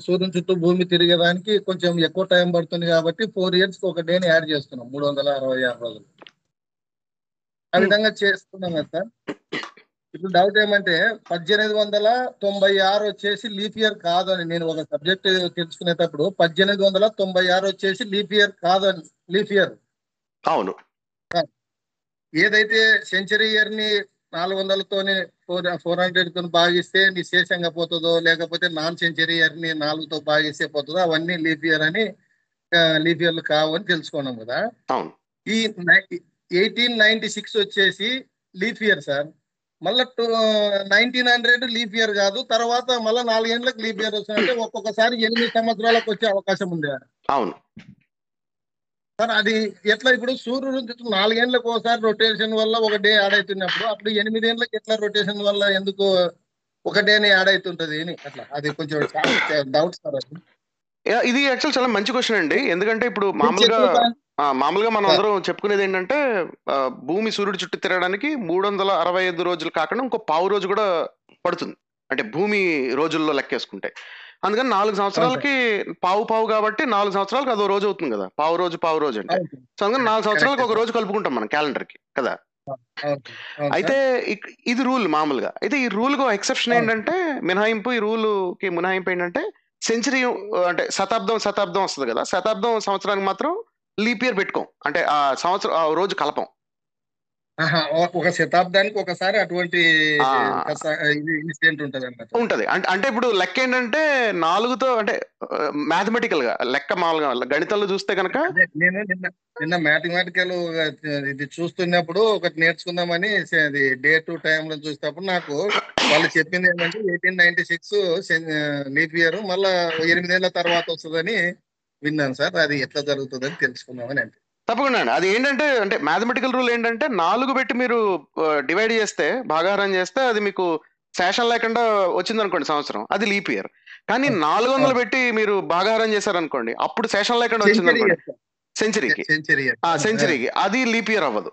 సూర్యుని చుట్టూ భూమి తిరిగేదానికి కొంచెం ఎక్కువ టైం పడుతుంది కాబట్టి ఫోర్ ఇయర్స్ ఒక డేని యాడ్ చేస్తున్నాం మూడు వందల అరవై ఆరు రోజులు. ఆ విధంగా చేస్తున్నాం కదా సార్. ఇప్పుడు డౌట్ ఏమంటే పద్దెనిమిది వందల తొంభై ఆరు వచ్చేసి లీఫ్ ఇయర్ కాదని నేను ఒక సబ్జెక్ట్ తెలుసుకునేటప్పుడు పద్దెనిమిది వందల తొంభై ఆరు వచ్చేసి లీఫ్ ఇయర్ కాదని లీఫ్ ఇయర్ అవును. ఏదైతే సెంచరీ ఇయర్ని నాలుగు వందలతోనే ఫోర్ ఫోర్ హండ్రెడ్తో భాగిస్తే నీ శేషంగా పోతుందో లేకపోతే నాన్ సెంచరీ ఇయర్ని నాలుగుతో భాగిస్తే పోతుందో అవన్నీ లీఫ్ ఇయర్ అని లీఫ్ ఇయర్లు కావు అని తెలుసుకున్నాం కదా. ఈ ఎయిటీన్ నైన్టీ సిక్స్ వచ్చేసి లీఫ్ ఇయర్ సార్. మళ్ళా to nineteen hundred leap year కాదు తర్వాత మళ్ళీ నాలుగేళ్ళకు లీఫ్ ఇయర్ వస్తుంది అంటే ఒక్కొక్కసారి ఎనిమిది సంవత్సరాలకు వచ్చే అవకాశం ఉంది అవును. సార్ అది ఎట్లా ఇప్పుడు సూర్యుడు నాలుగేళ్ళకు ఒకసారి రొటేషన్ వల్ల ఒక డే యాడ్ అవుతున్నప్పుడు అప్పుడు ఎనిమిదేళ్ళకు ఎట్లా రొటేషన్ వల్ల ఎందుకు ఒక డేనే యాడ్ అవుతుంటది? అని అట్లా? అది కొంచెం డౌట్ సార్ అది. ఇది యాక్చువల్ చాలా మంచి క్వశ్చన్ అండి. ఎందుకంటే ఇప్పుడు మామూలుగా మామూలుగా మనం అందరం చెప్పుకునేది ఏంటంటే భూమి సూర్యుడు చుట్టూ తిరగడానికి మూడు వందల అరవై ఐదు రోజులు కాకుండా ఇంకో పావు రోజు కూడా పడుతుంది. అంటే భూమి రోజుల్లో లెక్కేసుకుంటే. అందుకని నాలుగు సంవత్సరాలకి పావు పావు కాబట్టి నాలుగు సంవత్సరాలకు అదో రోజు అవుతుంది కదా. పావు రోజు పావు రోజు అంటే. సో అందుకని నాలుగు సంవత్సరాలకు ఒక. రోజు కలుపుకుంటాం మనం క్యాలెండర్కి కదా అయితే ఇది రూల్ మామూలుగా. అయితే ఈ రూల్ ఎక్సెప్షన్. ఏంటంటే మినహాయింపు ఈ రూల్కి మినహాయింపు ఏంటంటే సెంచరీ అంటే శతాబ్దం శతాబ్దం వస్తుంది కదా. శతాబ్దం సంవత్సరానికి మాత్రం లీప్ ఇయర్ పెట్టుకోం. అంటే ఆ సంవత్సరం ఆ రోజు కలపం. ఒక- శతాబ్దానికి ఒకసారి అటువంటి. ఇన్సిడెంట్ ఉంటది అన్నమాట ఉంటది. అంటే అంటే ఇప్పుడు లెక్క ఏంటంటే నాలుగుతో అంటే మ్యాథమెటికల్గా లెక్క మామూలుగా గణితంలో చూస్తే కనుక నేను నిన్న నిన్న మ్యాథమెటికల్ ఇది చూస్తున్నప్పుడు ఒకటి నేర్చుకుందామని అది డే టు టైమ్లో చూసినప్పుడు నాకు వాళ్ళు చెప్పింది ఏంటంటే eighteen ninety six leap year మళ్ళా ఎనిమిదేళ్ళ తర్వాత వస్తుందని విన్నాను సార్. అది ఎట్లా జరుగుతుందని తెలుసుకుందామని అంటే. తప్పకుండా అండి. అది ఏంటంటే అంటే మ్యాథమెటికల్ రూల్ ఏంటంటే నాలుగు పెట్టి మీరు డివైడ్ చేస్తే భాగాహారం చేస్తే అది మీకు శేషం లేకుండా వచ్చింది అనుకోండి సంవత్సరం. అది లీప్ ఇయర్ కానీ. నాలుగు వందలు. పెట్టి మీరు భాగాహారం చేశారనుకోండి అప్పుడు శేషం లేకుండా వచ్చింది అనుకోండి సెంచరీకి సెంచరీకి అది లీప్ ఇయర్ అవ్వదు.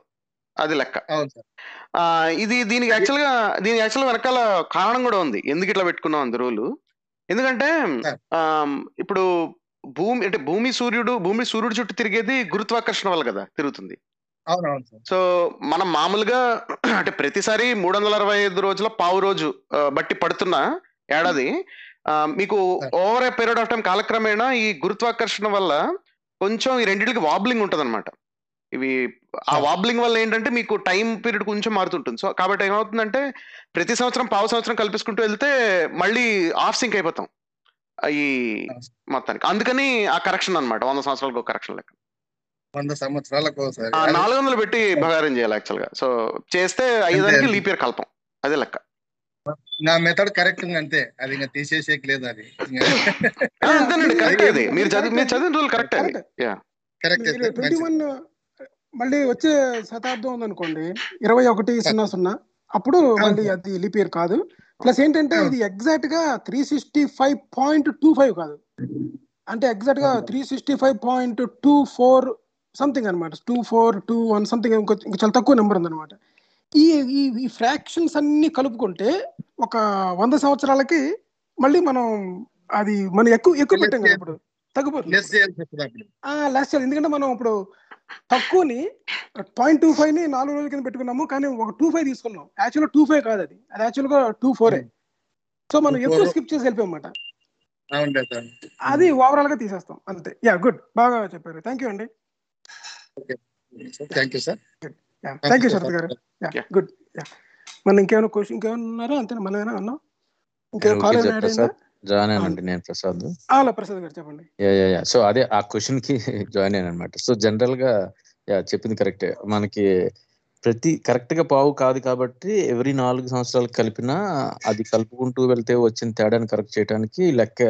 అది లెక్క. ఇది దీనికి యాక్చువల్గా దీని యాక్చువల్ వెనకాల కారణం కూడా ఉంది. ఎందుకు ఇట్లా పెట్టుకున్నాం అంది రూలు ఎందుకంటే ఇప్పుడు భూమి అంటే భూమి సూర్యుడు భూమి సూర్యుడు చుట్టూ తిరిగేది గురుత్వాకర్షణ వల్ల కదా తిరుగుతుంది. సో మనం మామూలుగా అంటే ప్రతిసారి మూడు వందల అరవై ఐదు రోజుల పావు రోజు బట్టి పడుతున్న ఏడాది మీకు over a period of time కాలక్రమేణా ఈ గురుత్వాకర్షణ వల్ల కొంచెం ఈ రెండింటికి వాబ్లింగ్ ఉంటుంది ఇవి ఆ. వాబ్లింగ్ వల్ల ఏంటంటే మీకు టైం పీరియడ్ కొంచెం మారుతుంటుంది. సో కాబట్టి ఏమవుతుందంటే ప్రతి సంవత్సరం పావు సంవత్సరం కల్పించుకుంటూ వెళ్తే మళ్ళీ ఆఫ్ సింక్ అయిపోతాం. Yes. మొత్తానికి. అందుకని ఆ కరెక్షన్ అన్నమాట. వంద సంవత్సరాలకు ఒక కరెక్షన్ లెక్క. వంద సంవత్సరాలకు నాలుగు వందలు పెట్టి బగారం చేయాలి యాక్చువల్గా. సో చేస్తే అంతే. లీప్ ఇయర్ కలపం. అదే లెక్క. నా మెథడ్ కరెక్ట్ ఉంది అంతే. అది ఇంకా తీసేసేకి లేదు అది. ఆ, అంతేనండి. కరెక్ట్ అది. మీరు చదివి మీరు చదివిన రూల్ కరెక్ట్ అది. కరెక్ట్ ట్వంటీ వన్ మళ్ళీ వచ్చే శతాబ్దం ఉందనుకోండి. ఇరవై ఒకటి సున్నా సున్నా. అప్పుడు మళ్ళీ అది లీప్ ఇయర్ కాదు. ప్లస్ ఏంటంటే ఇది ఎగ్జాక్ట్గా three sixty five point two five కాదు. అంటే ఎగ్జాక్ట్గా three sixty five point two four something అనమాట two four two one something ఇంకో చాలా తక్కువ నెంబర్ ఉందన్నమాట. ఈ ఈ ఈ ఫ్రాక్షన్స్ అన్ని కలుపుకుంటే ఒక వంద సంవత్సరాలకి మళ్ళీ మనం అది మనం ఎక్కువ ఎక్కువ పెట్టాం కదా ఇప్పుడు. తగ్గిపోతుంది. లెస్ ఇయర్ ఎందుకంటే మనం ఇప్పుడు తక్కువని పాయింట్ టూ ఫైవ్ని నాలుగు రోజుల కింద పెట్టుకున్నాము కానీ ఒక టూ ఫైవ్ తీసుకున్నాం. యాక్చువల్గా టూ ఫైవ్ కాదు అది. అది యాక్చువల్గా టూ ఫోరే సో మనం ఎక్కువ 2.4. స్కిప్ చేసి వెళ్ళిపోయామాట అది ఓవరాల్గా తీసేస్తాం. అంతే. యా గుడ్ బాగా చెప్పారు. థ్యాంక్ యూ అండి. Thank you sir thank you Sharath garu. Good yeah మన ఇంకేమైనా క్వశ్చన్ ఇంకేమైనా ఉన్నారా? అంతే మనం ఏమైనా అన్నాం? ఇంకేమైనా కాల్ ఓకే ఏమైనా యాడ్ అయిందా? జాయిన్ అయ్యానండి నేను ప్రసాద్. అలా ప్రసాద్ గారు చెప్పండి. Yeah yeah yeah. సో అదే ఆ క్వశ్చన్కి జాయిన్ అయ్యాను అనమాట సో జనరల్గా యా చెప్పింది కరెక్టే. మనకి ప్రతి కరెక్ట్గా పావు కాదు కాబట్టి ఎవరి నాలుగు సంవత్సరాలు కలిపినా అది కలుపుకుంటూ వెళ్తే వచ్చిన తేడాని కరెక్ట్ చేయడానికి లెక్క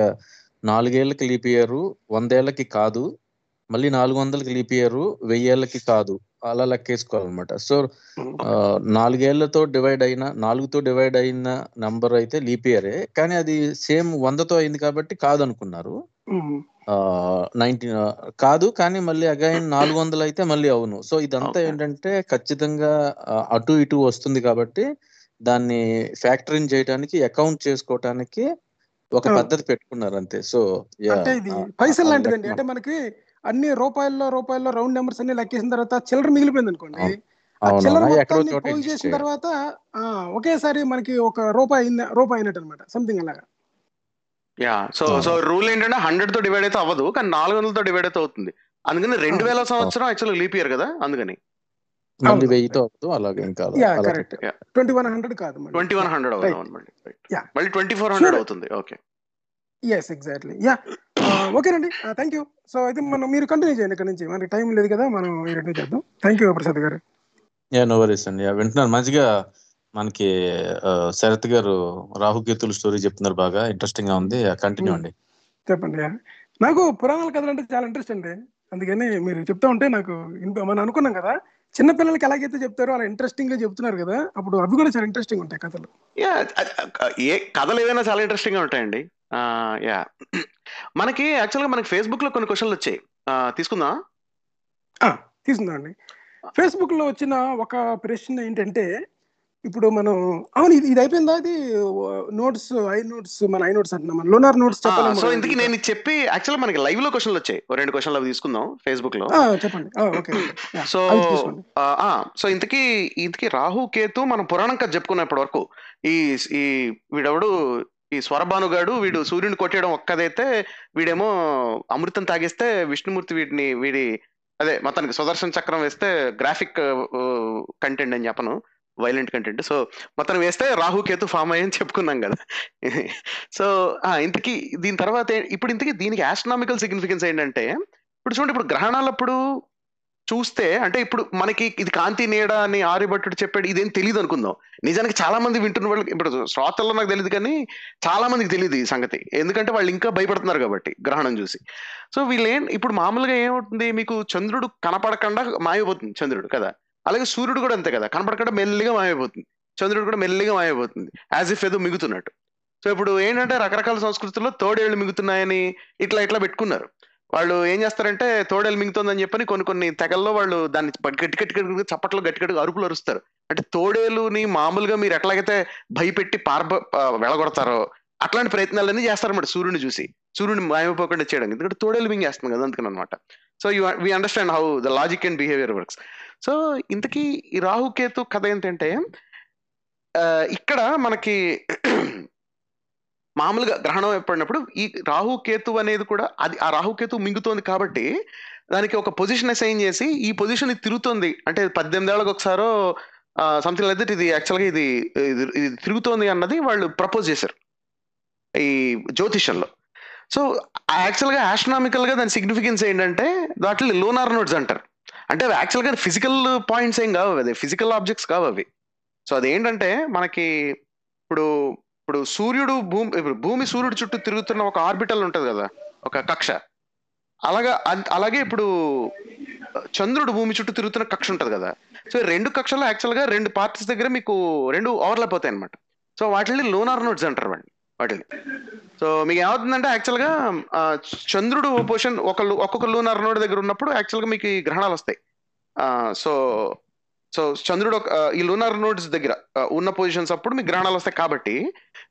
నాలుగేళ్ళకి లీప్ ఇయర్ వందేళ్ళకి కాదు మళ్ళీ నాలుగు వందలకి లీప్ ఇయర్ వెయ్యేళ్ళకి కాదు. అలా లెక్కేసుకోవాలన్నమాట. సో నాలుగేళ్ళతో డివైడ్ అయిన నాలుగుతో డివైడ్ అయిన నంబర్ అయితే లీప్ ఇయరే. కానీ అది సేమ్ వందతో అయింది కాబట్టి కాదనుకున్నారు. నైన్టీన్ కాదు కానీ మళ్ళీ అగైన్ నాలుగు వందలు అయితే మళ్ళీ అవును. సో ఇదంతా. ఏంటంటే ఖచ్చితంగా అటు ఇటు వస్తుంది కాబట్టి దాన్ని ఫ్యాక్టరింగ్ చేయడానికి అకౌంట్ చేసుకోవటానికి ఒక. పద్ధతి పెట్టుకున్నారు అంతే సో పైసలు లాంటిదండి. అంటే మనకి అన్ని రూపాయల్లో రూపాయల్లో రౌండ్ నెంబర్స్ అన్ని లెక్కేసిన తర్వాత చిల్లర మిగిలిపోయింది అనుకోండి. ఆ చిల్లర మొత్తాన్ని పోగు చేసిన. తర్వాత ఆ, ఒకేసారి మనకి ఒక రూపాయి రూపాయి అయినట్టు అనమాట సంథింగ్ అలాగా. యా. సో. సో రూల్ ఏంటంటే హండ్రెడ్తో డివైడ్ అయితే అవ్వదు కానీ నాలుగు వందలతో డివైడ్ అయితే అవుతుంది. అందుకని రెండు వేల సంవత్సరం యాక్చువల్ లీప్ ఇయర్ కదా అందుకని. మళ్ళీ. వెయ్యితో అలాగే ఇంకా అలా- యా అలా correct Yeah. Twenty one hundred కాదు ట్వంటీ వన్ హండ్రెడ్. అవుతుంది మళ్ళీ. Twenty four hundred. అవుతుంది. ఓకే ఎస్ ఎగ్జాక్ట్లీ యా ఓకేనండి. థ్యాంక్ యూ సో అయితే మనం మీరు కంటిన్యూ చేయండి ఇక్కడ నుంచి. మనకి టైం లేదు కదా మనం రెండు చేద్దాం. Thank you Prasad garu. Yeah no worries అండి. యా వింటున్నారు. మంచిగా మనకి శరత్ గారు రాహుకేతుల స్టోరీ చెప్తున్నారు బాగా. ఇంట్రెస్టింగ్గా ఉంది. Continue Hmm. అండి. చెప్పండి నాకు పురాణాల కథలు అంటే చాలా ఇంట్రెస్ట్ అండి. అందుకని మీరు చెప్తా ఉంటే నాకు మనం అనుకున్నాం కదా చిన్న పిల్లలకి ఎలాగైతే చెప్తారో అలా ఇంట్రెస్టింగ్గా చెప్తున్నారు కదా అప్పుడు అవి కూడా చాలా ఇంట్రెస్టింగ్ ఉంటాయి కథలు. యా ఏ కథలు ఏదైనా చాలా ఇంట్రెస్టింగ్గా ఉంటాయండి. యా. మనకి యాక్చువల్గా మనకి ఫేస్బుక్లో కొన్ని క్వశ్చన్లు వచ్చాయి. ఆ, తీసుకుందాం తీసుకుందామండి. ఫేస్బుక్లో వచ్చిన ఒక ప్రశ్న ఏంటంటే ఇప్పుడు మనం అవును ఇది ఇది అయిపోయిందా? ఇది నోట్స్ ఐ నోట్స్ మన ఐ నోట్స్ అంటున్నాం మన. లోనార్ నోట్స్ సో ఇంతకీ నేను ఇది చెప్పి యాక్చువల్ మనకి లైవ్లో క్వశ్చన్లు వచ్చాయి. ఓ రెండు క్వశ్చన్లు అవి తీసుకుందాం ఫేస్బుక్లో చెప్పండి. ఓకే సో అవి తీసుకోండి. ఆ, సో ఇంతకీ ఇంతకీ రాహు కేతు మనం పురాణం కథ చెప్పుకున్నాం ఇప్పటి వరకు ఈ ఈ వీడెవడు? ఈ స్వరభానుగాడు వీడు సూర్యుని కొట్టేయడం ఒక్కదైతే వీడేమో అమృతం తాగిస్తే విష్ణుమూర్తి వీడిని వీడి అదే మొత్తానికి సుదర్శన చక్రం వేస్తే గ్రాఫిక్ కంటెంట్ అని చెప్పను. Violent content. సో మొత్తం వేస్తే రాహు కేతు ఫామ్ అయ్యని చెప్పుకున్నాం కదా. సో ఆ, ఇంతకీ దీని తర్వాత ఇప్పుడు ఇంతకీ దీనికి ఆస్ట్రానామికల్ సిగ్నిఫికెన్స్ ఏంటంటే ఇప్పుడు చూడండి ఇప్పుడు గ్రహణాలప్పుడు చూస్తే అంటే ఇప్పుడు మనకి ఇది కాంతి నీడ అని ఆర్యభట్టుడు చెప్పాడు ఇదేం తెలియదు అనుకుందాం. నిజానికి చాలా మంది వింటున్న వాళ్ళకి ఇప్పుడు శ్రోతల్లో నాకు తెలియదు కానీ చాలా మందికి తెలియదు ఈ సంగతి. ఎందుకంటే వాళ్ళు ఇంకా భయపడుతున్నారు కాబట్టి గ్రహణం చూసి. సో వీళ్ళు ఇప్పుడు మామూలుగా ఏమవుతుంది? మీకు చంద్రుడు కనపడకుండా మాయపోతుంది చంద్రుడు కదా? అలాగే సూర్యుడు కూడా అంతే కదా? కనపడకుండా మెల్లిగా మాయపోతుంది చంద్రుడు కూడా మెల్లిగా మాయపోతుంది యాజ్ ఇఫ్ ఏదో మిగుతున్నట్టు. సో ఇప్పుడు ఏంటంటే రకరకాల సంస్కృతుల్లో తోడేళ్ళు మిగుతున్నాయని ఇట్లా ఇట్లా పెట్టుకున్నారు. వాళ్ళు ఏం చేస్తారంటే తోడేలు మింగుతుందని చెప్పని కొన్ని కొన్ని తెగల్లో వాళ్ళు దాన్ని గట్టి గట్టి గట్టి చప్పట్లు గట్టి గట్టి అరుపులు అరుస్తారు. అంటే తోడేలుని మామూలుగా మీరు ఎట్లాగైతే భయపెట్టి పార్బ ప- వెళ్ళగొడతారో అట్లాంటి ప్రయత్నాలన్నీ చేస్తారన్నమాట సూర్యుని చూసి. సూర్యుని మాయమైపోకుండా చేయడం. ఎందుకంటే తోడేలు మింగేస్తుంది కదా అందుకని అనమాట so you we understand how the logic and behaviour works. So ఇంతకీ ఈ రాహుకేతు కథ ఏంటంటే ఇక్కడ మనకి మామూలుగా గ్రహణం ఏర్పడినప్పుడు ఈ రాహుకేతు అనేది కూడా అది ఆ రాహుకేతు మింగుతోంది కాబట్టి దానికి ఒక పొజిషన్ అసైన్ చేసి ఈ పొజిషన్ ఇది అంటే పద్దెనిమిది ఏళ్ళకి ఒకసారో సంథింగ్ లైక్ ఇది యాక్చువల్గా ఇది ఇది- తిరుగుతోంది అన్నది వాళ్ళు ప్రపోజ్ చేశారు. ఈ జ్యోతిషంలో సో యాక్చువల్గా ఆస్ట్రానామికల్గా దాని సిగ్నిఫికెన్స్ ఏంటంటే దాంట్లో లోనార్ నోట్స్ అంటారు. అంటే అవి యాక్చువల్గా ఫిజికల్ పాయింట్స్ ఏం కావు అది ఫిజికల్ ఆబ్జెక్ట్స్ కావు అవి. సో అదేంటంటే మనకి ఇప్పుడు ఇప్పుడు సూర్యుడు భూమి ఇప్పుడు భూమి సూర్యుడు చుట్టూ తిరుగుతున్న ఒక ఆర్బిటల్ ఉంటుంది కదా ఒక కక్ష. అలాగా అలాగే ఇప్పుడు చంద్రుడు భూమి చుట్టూ తిరుగుతున్న కక్ష ఉంటుంది కదా. సో రెండు కక్షలు యాక్చువల్గా రెండు పార్ట్స్ దగ్గర మీకు రెండు ఓవర్లాప్ అవుతాయి అనమాట సో వాటిని లోనార్ నోట్స్ అంటారు వాటిని వాటిని. సో మీకు ఏమవుతుందంటే యాక్చువల్గా చంద్రుడు పొజిషన్ ఒక ఒక్కొక్క లూనార్ నోడ్ దగ్గర ఉన్నప్పుడు యాక్చువల్గా మీకు ఈ గ్రహణాలు వస్తాయి. సో సో చంద్రుడు ఒక- ఈ లూనార్ నోడ్స్ దగ్గర ఉన్న పొజిషన్స్ అప్పుడు మీకు గ్రహణాలు వస్తాయి కాబట్టి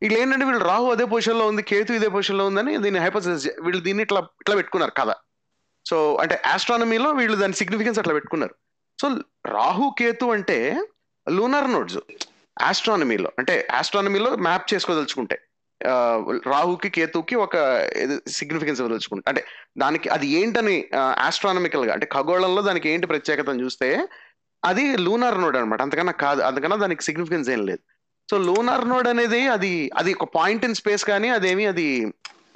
వీళ్ళు ఏంటంటే వీళ్ళు రాహు అదే పొజిషన్లో ఉంది కేతు ఇదే పొజిషన్లో ఉందని దీన్ని హైపోసిస్ వీళ్ళు దీన్ని ఇట్లా ఇట్లా పెట్టుకున్నారు కథ. సో అంటే ఆస్ట్రానమీలో వీళ్ళు దాని సిగ్నిఫికెన్స్ అట్లా పెట్టుకున్నారు. సో రాహు కేతు అంటే లూనార్ నోడ్స్ ఆస్ట్రానమీలో అంటే ఆస్ట్రానమీలో మ్యాప్ చేసుకోదలుచుకుంటే రాహుకి కేతుకి ఒక సిగ్నిఫికెన్స్ ఇవ్వదలుచుకుంటే అంటే దానికి అది ఏంటని ఆస్ట్రానమికల్గా అంటే ఖగోళంలో దానికి ఏంటి ప్రత్యేకతను చూస్తే అది లూనార్ నోడ్ అనమాట అంతకన్నా కాదు అంతకన్నా దానికి సిగ్నిఫికెన్స్ ఏం లేదు. సో లూనార్ నోడ్ అనేది అది అది ఒక పాయింట్ ఇన్ స్పేస్ కానీ అదేమి అది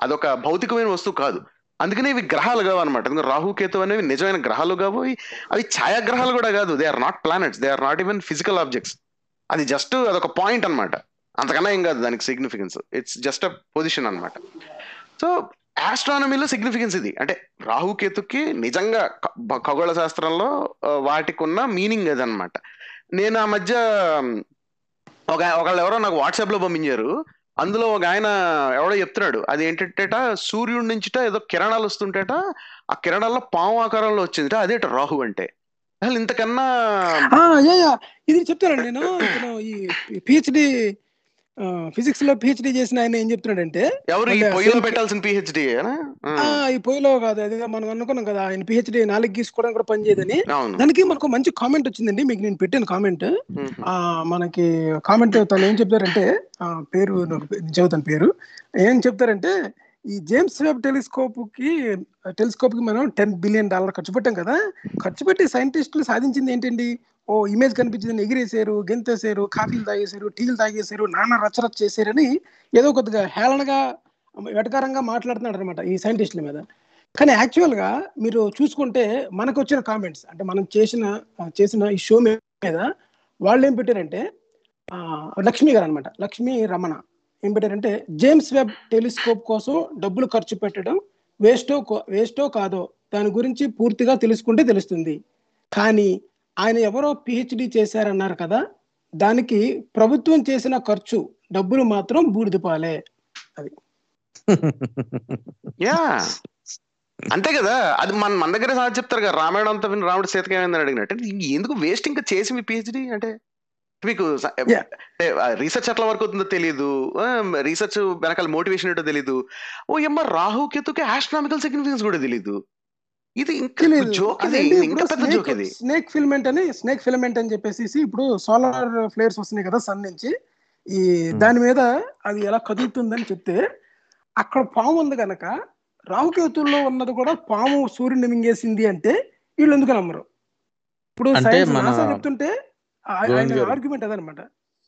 అదొక భౌతికమైన వస్తువు కాదు. అందుకనే ఇవి గ్రహాలు కావు అనమాట రాహుకేతు రాహు కేతు అనేవి నిజమైన గ్రహాలు కావు. అవి ఛాయాగ్రహాలు కూడా కాదు. They are not planets they are not even physical objects అది జస్ట్ అదొక పాయింట్ అనమాట అంతకన్నా ఏం కాదు దానికి significance it's just a position అనమాట సో ఆస్ట్రానమీలో సిగ్నిఫికెన్స్ ఇది. అంటే రాహుకేతుకి నిజంగా ఖగోళ శాస్త్రంలో వాటికి ఉన్న మీనింగ్ అదనమాట. నేను ఆ మధ్య ఒక ఒకళ్ళు ఎవరో నాకు వాట్సాప్లో పంపించారు. అందులో ఒక ఆయన ఎవడో చెప్తున్నాడు. అది ఏంటంటేట సూర్యుడి నుంచిట ఏదో కిరణాలు వస్తుంటేట ఆ కిరణాల్లో పాము ఆకారంలో వచ్చిందిట అదేట రాహు అంటే. అసలు ఇంతకన్నా ఇది చెప్తానండి నేను. ఈ పిహెచ్డి ఫిజిక్స్లో పిహెచ్డి చేసిన ఆయన ఏం చెప్తున్నాడంటే ఎవరు ఈ పొయ్యిలో పెట్టాల్సిన పిహెచ్డి ఈ పొయ్యిలో కాదు అది మనం అనుకున్నాం కదా ఆయన పిహెచ్డి నాలుగు గీసుకోవడం కూడా పనిచేయదని దానికి మనకు మంచి కామెంట్ వచ్చిందండి మీకు నేను పెట్టాను కామెంట్ మనకి కామెంట్ తను ఏం చెప్తారంటే ఆ పేరు చదువుతాను పేరు. ఏం చెప్తారంటే ఈ జేమ్స్ వెబ్ టెలిస్కోప్కి టెలిస్కోప్కి మనం టెన్ బిలియన్ డాలర్ ఖర్చు పెట్టాం కదా ఖర్చు పెట్టి సైంటిస్టులు సాధించింది ఏంటండి? ఓ ఇమేజ్ కనిపించింది ఎగిరేసారు గెంతేసారు కాఫీలు తాగేశారు టీలు తాగేశారు నానా రచ్చరచ్చ చేశారని ఏదో కొద్దిగా హేళనగా వెటకారంగా మాట్లాడుతున్నాడు అనమాట ఈ సైంటిస్టుల మీద. కానీ యాక్చువల్గా మీరు చూసుకుంటే మనకు వచ్చిన కామెంట్స్ అంటే మనం చేసిన చేసిన ఈ షో మీద వాళ్ళు ఏం పెట్టారంటే ఆ, లక్ష్మి గారు అనమాట లక్ష్మి రమణ ఏం పెట్టారంటే జేమ్స్ వెబ్ టెలిస్కోప్ కోసం డబ్బులు ఖర్చు పెట్టడం వేస్టో వేస్టో కాదో దాని గురించి పూర్తిగా తెలుసుకుంటే తెలుస్తుంది. కానీ ఆయన ఎవరో పిహెచ్డి చేశారన్నారు కదా దానికి ప్రభుత్వం చేసిన ఖర్చు డబ్బులు మాత్రం బూడిదపాలే యా. అంతే కదా అది మన మన దగ్గర సార్ చెప్తారు కదా రామాయణం అంతా విని రాముడు సీతకి ఏమైందని అడిగినట్టు. ఎందుకు వేస్ట్ ఇంకా చేసి మీ పిహెచ్డి అంటే? మీకు. రీసెర్చ్ ఎట్లా వర్క్ అవుతుందో తెలియదు రీసెర్చ్ వెనకాల మోటివేషన్ ఏంటో తెలియదు ఓ ఎమ్మ రాహు కేతుకి ఆస్ట్రామికల్ సిగ్నిఫికెన్స్ కూడా తెలియదు ఇది ఇంకా జోక్ ఇది ఇంకా పెద్ద జోక్ ఇది. స్నేక్ ఫిల్మెంట్ అని స్నేక్ ఫిలమెంట్ అని చెప్పేసి ఇప్పుడు సోలార్ ఫ్లేర్స్ వస్తున్నాయి కదా సన్ నుంచి. ఈ దాని మీద అది ఎలా కదులుతుందని చెప్తే అక్కడ పాము ఉంది కనుక రాహుకేతుల్లో ఉన్నది కూడా పాము సూర్యుని మింగేసింది అంటే వీళ్ళు ఎందుకు నమ్మరు? ఇప్పుడు చెప్తుంటే ఆయన. ఆర్గ్యుమెంట్ అదనమాట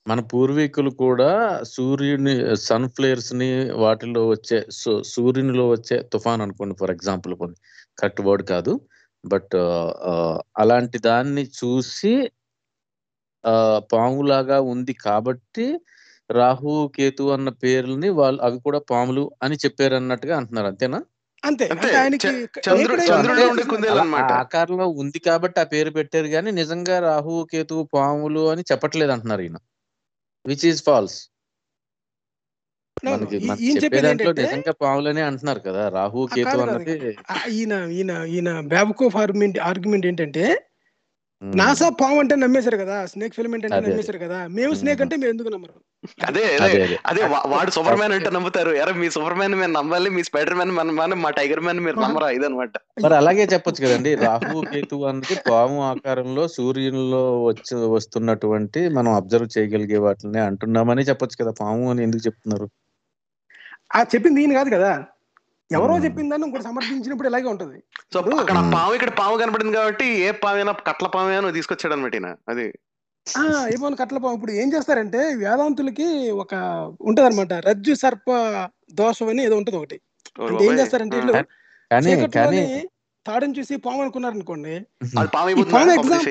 మన పూర్వీకులు కూడా సూర్యుని సన్ ఫ్లేర్స్ని వాటిలో వచ్చే సు- సూర్యునిలో వచ్చే తుఫాన్ అనుకోండి ఫర్ ఎగ్జాంపుల్ కొన్ని. కరెక్ట్ వర్డ్ కాదు. బట్ అలాంటి దాన్ని చూసి ఆ పాములాగా ఉంది కాబట్టి రాహు కేతు అన్న పేర్లని వాళ్ళు అవి కూడా పాములు అని చెప్పారు అన్నట్టుగా అంటున్నారు. అంతేనా? అంతే. ఆకారంలో ఉంది కాబట్టి ఆ పేరు పెట్టారు కానీ నిజంగా రాహు కేతు పాములు అని చెప్పట్లేదు అంటున్నారు ఈయన. విచ్ ఈస్ ఫాల్స్ మనకి ఈయన చెప్పే చెప్పేది దాంట్లో ఏంటంటే నిజంగా అంటున్నారు కదా. రాహు ఆ, కేతు కాదు, కాదు, అన్నది ఆ, ఈయన ఈయన ఈయన బ్యాబుకోఫ్ ఆర్గ్యుమెంట్ ఆర్గ్యుమెంట్ ఏంటంటే ఉమ్, నాసా పాము అంటే నమ్మేశారు కదా. స్నేక్ ఫిలమెంట్ అంటే అదే, అదే. నమ్మేశారు కదా. మేము స్నేక్. అంటే మీరు ఎందుకు నమ్మరు? అదే అదే అదే వాడు సూపర్ మ్యాన్ అంటే. నమ్ముతారు. ఎరా మీ సూపర్ మ్యాన్ మేము నమ్మాలి మీ స్పైడర్ మ్యాన్ మన మన మా టైగర్ మ్యాన్ మీరు నమ్మరా? ఇదనమాట మరి అలాగే చెప్పొచ్చు కదండి. రాహు కేతు అన్నది పాము ఆకారంలో సూర్యునిలో వచ్చి వస్తున్నటువంటి మనం అబ్జర్వ్ చేయగలిగే వాటిని అంటున్నామని చెప్పొచ్చు కదా. పాము అని ఎందుకు చెప్తున్నారు? ఆ చెప్పింది ఈయన కాదు కదా. ఎవరో. చెప్పిందని ఇంకోటి సమర్థించినప్పుడు ఇలాగే ఉంటది. సో అక్కడ. పాము ఇక్కడ పాము కనపడింది కాబట్టి ఏ పామైనా కట్ల పామైనా తీసుకొచ్చాడు అనమాట అది ఆ ఏమో కట్ల పాము ఇప్పుడు ఏం చేస్తారంటే వేదాంతులకి ఒక ఉంటదన్నమాట. రజ్జు సర్ప దోషం అని ఏదో ఉంటది ఒకటి. అంటే ఏం. చేస్తారంటే. వీళ్ళు కానీ కానీ చీకట్లోని తాడని చూసి పాము అనుకున్నారు అనుకోండి అది పాము ఎగ్జామ్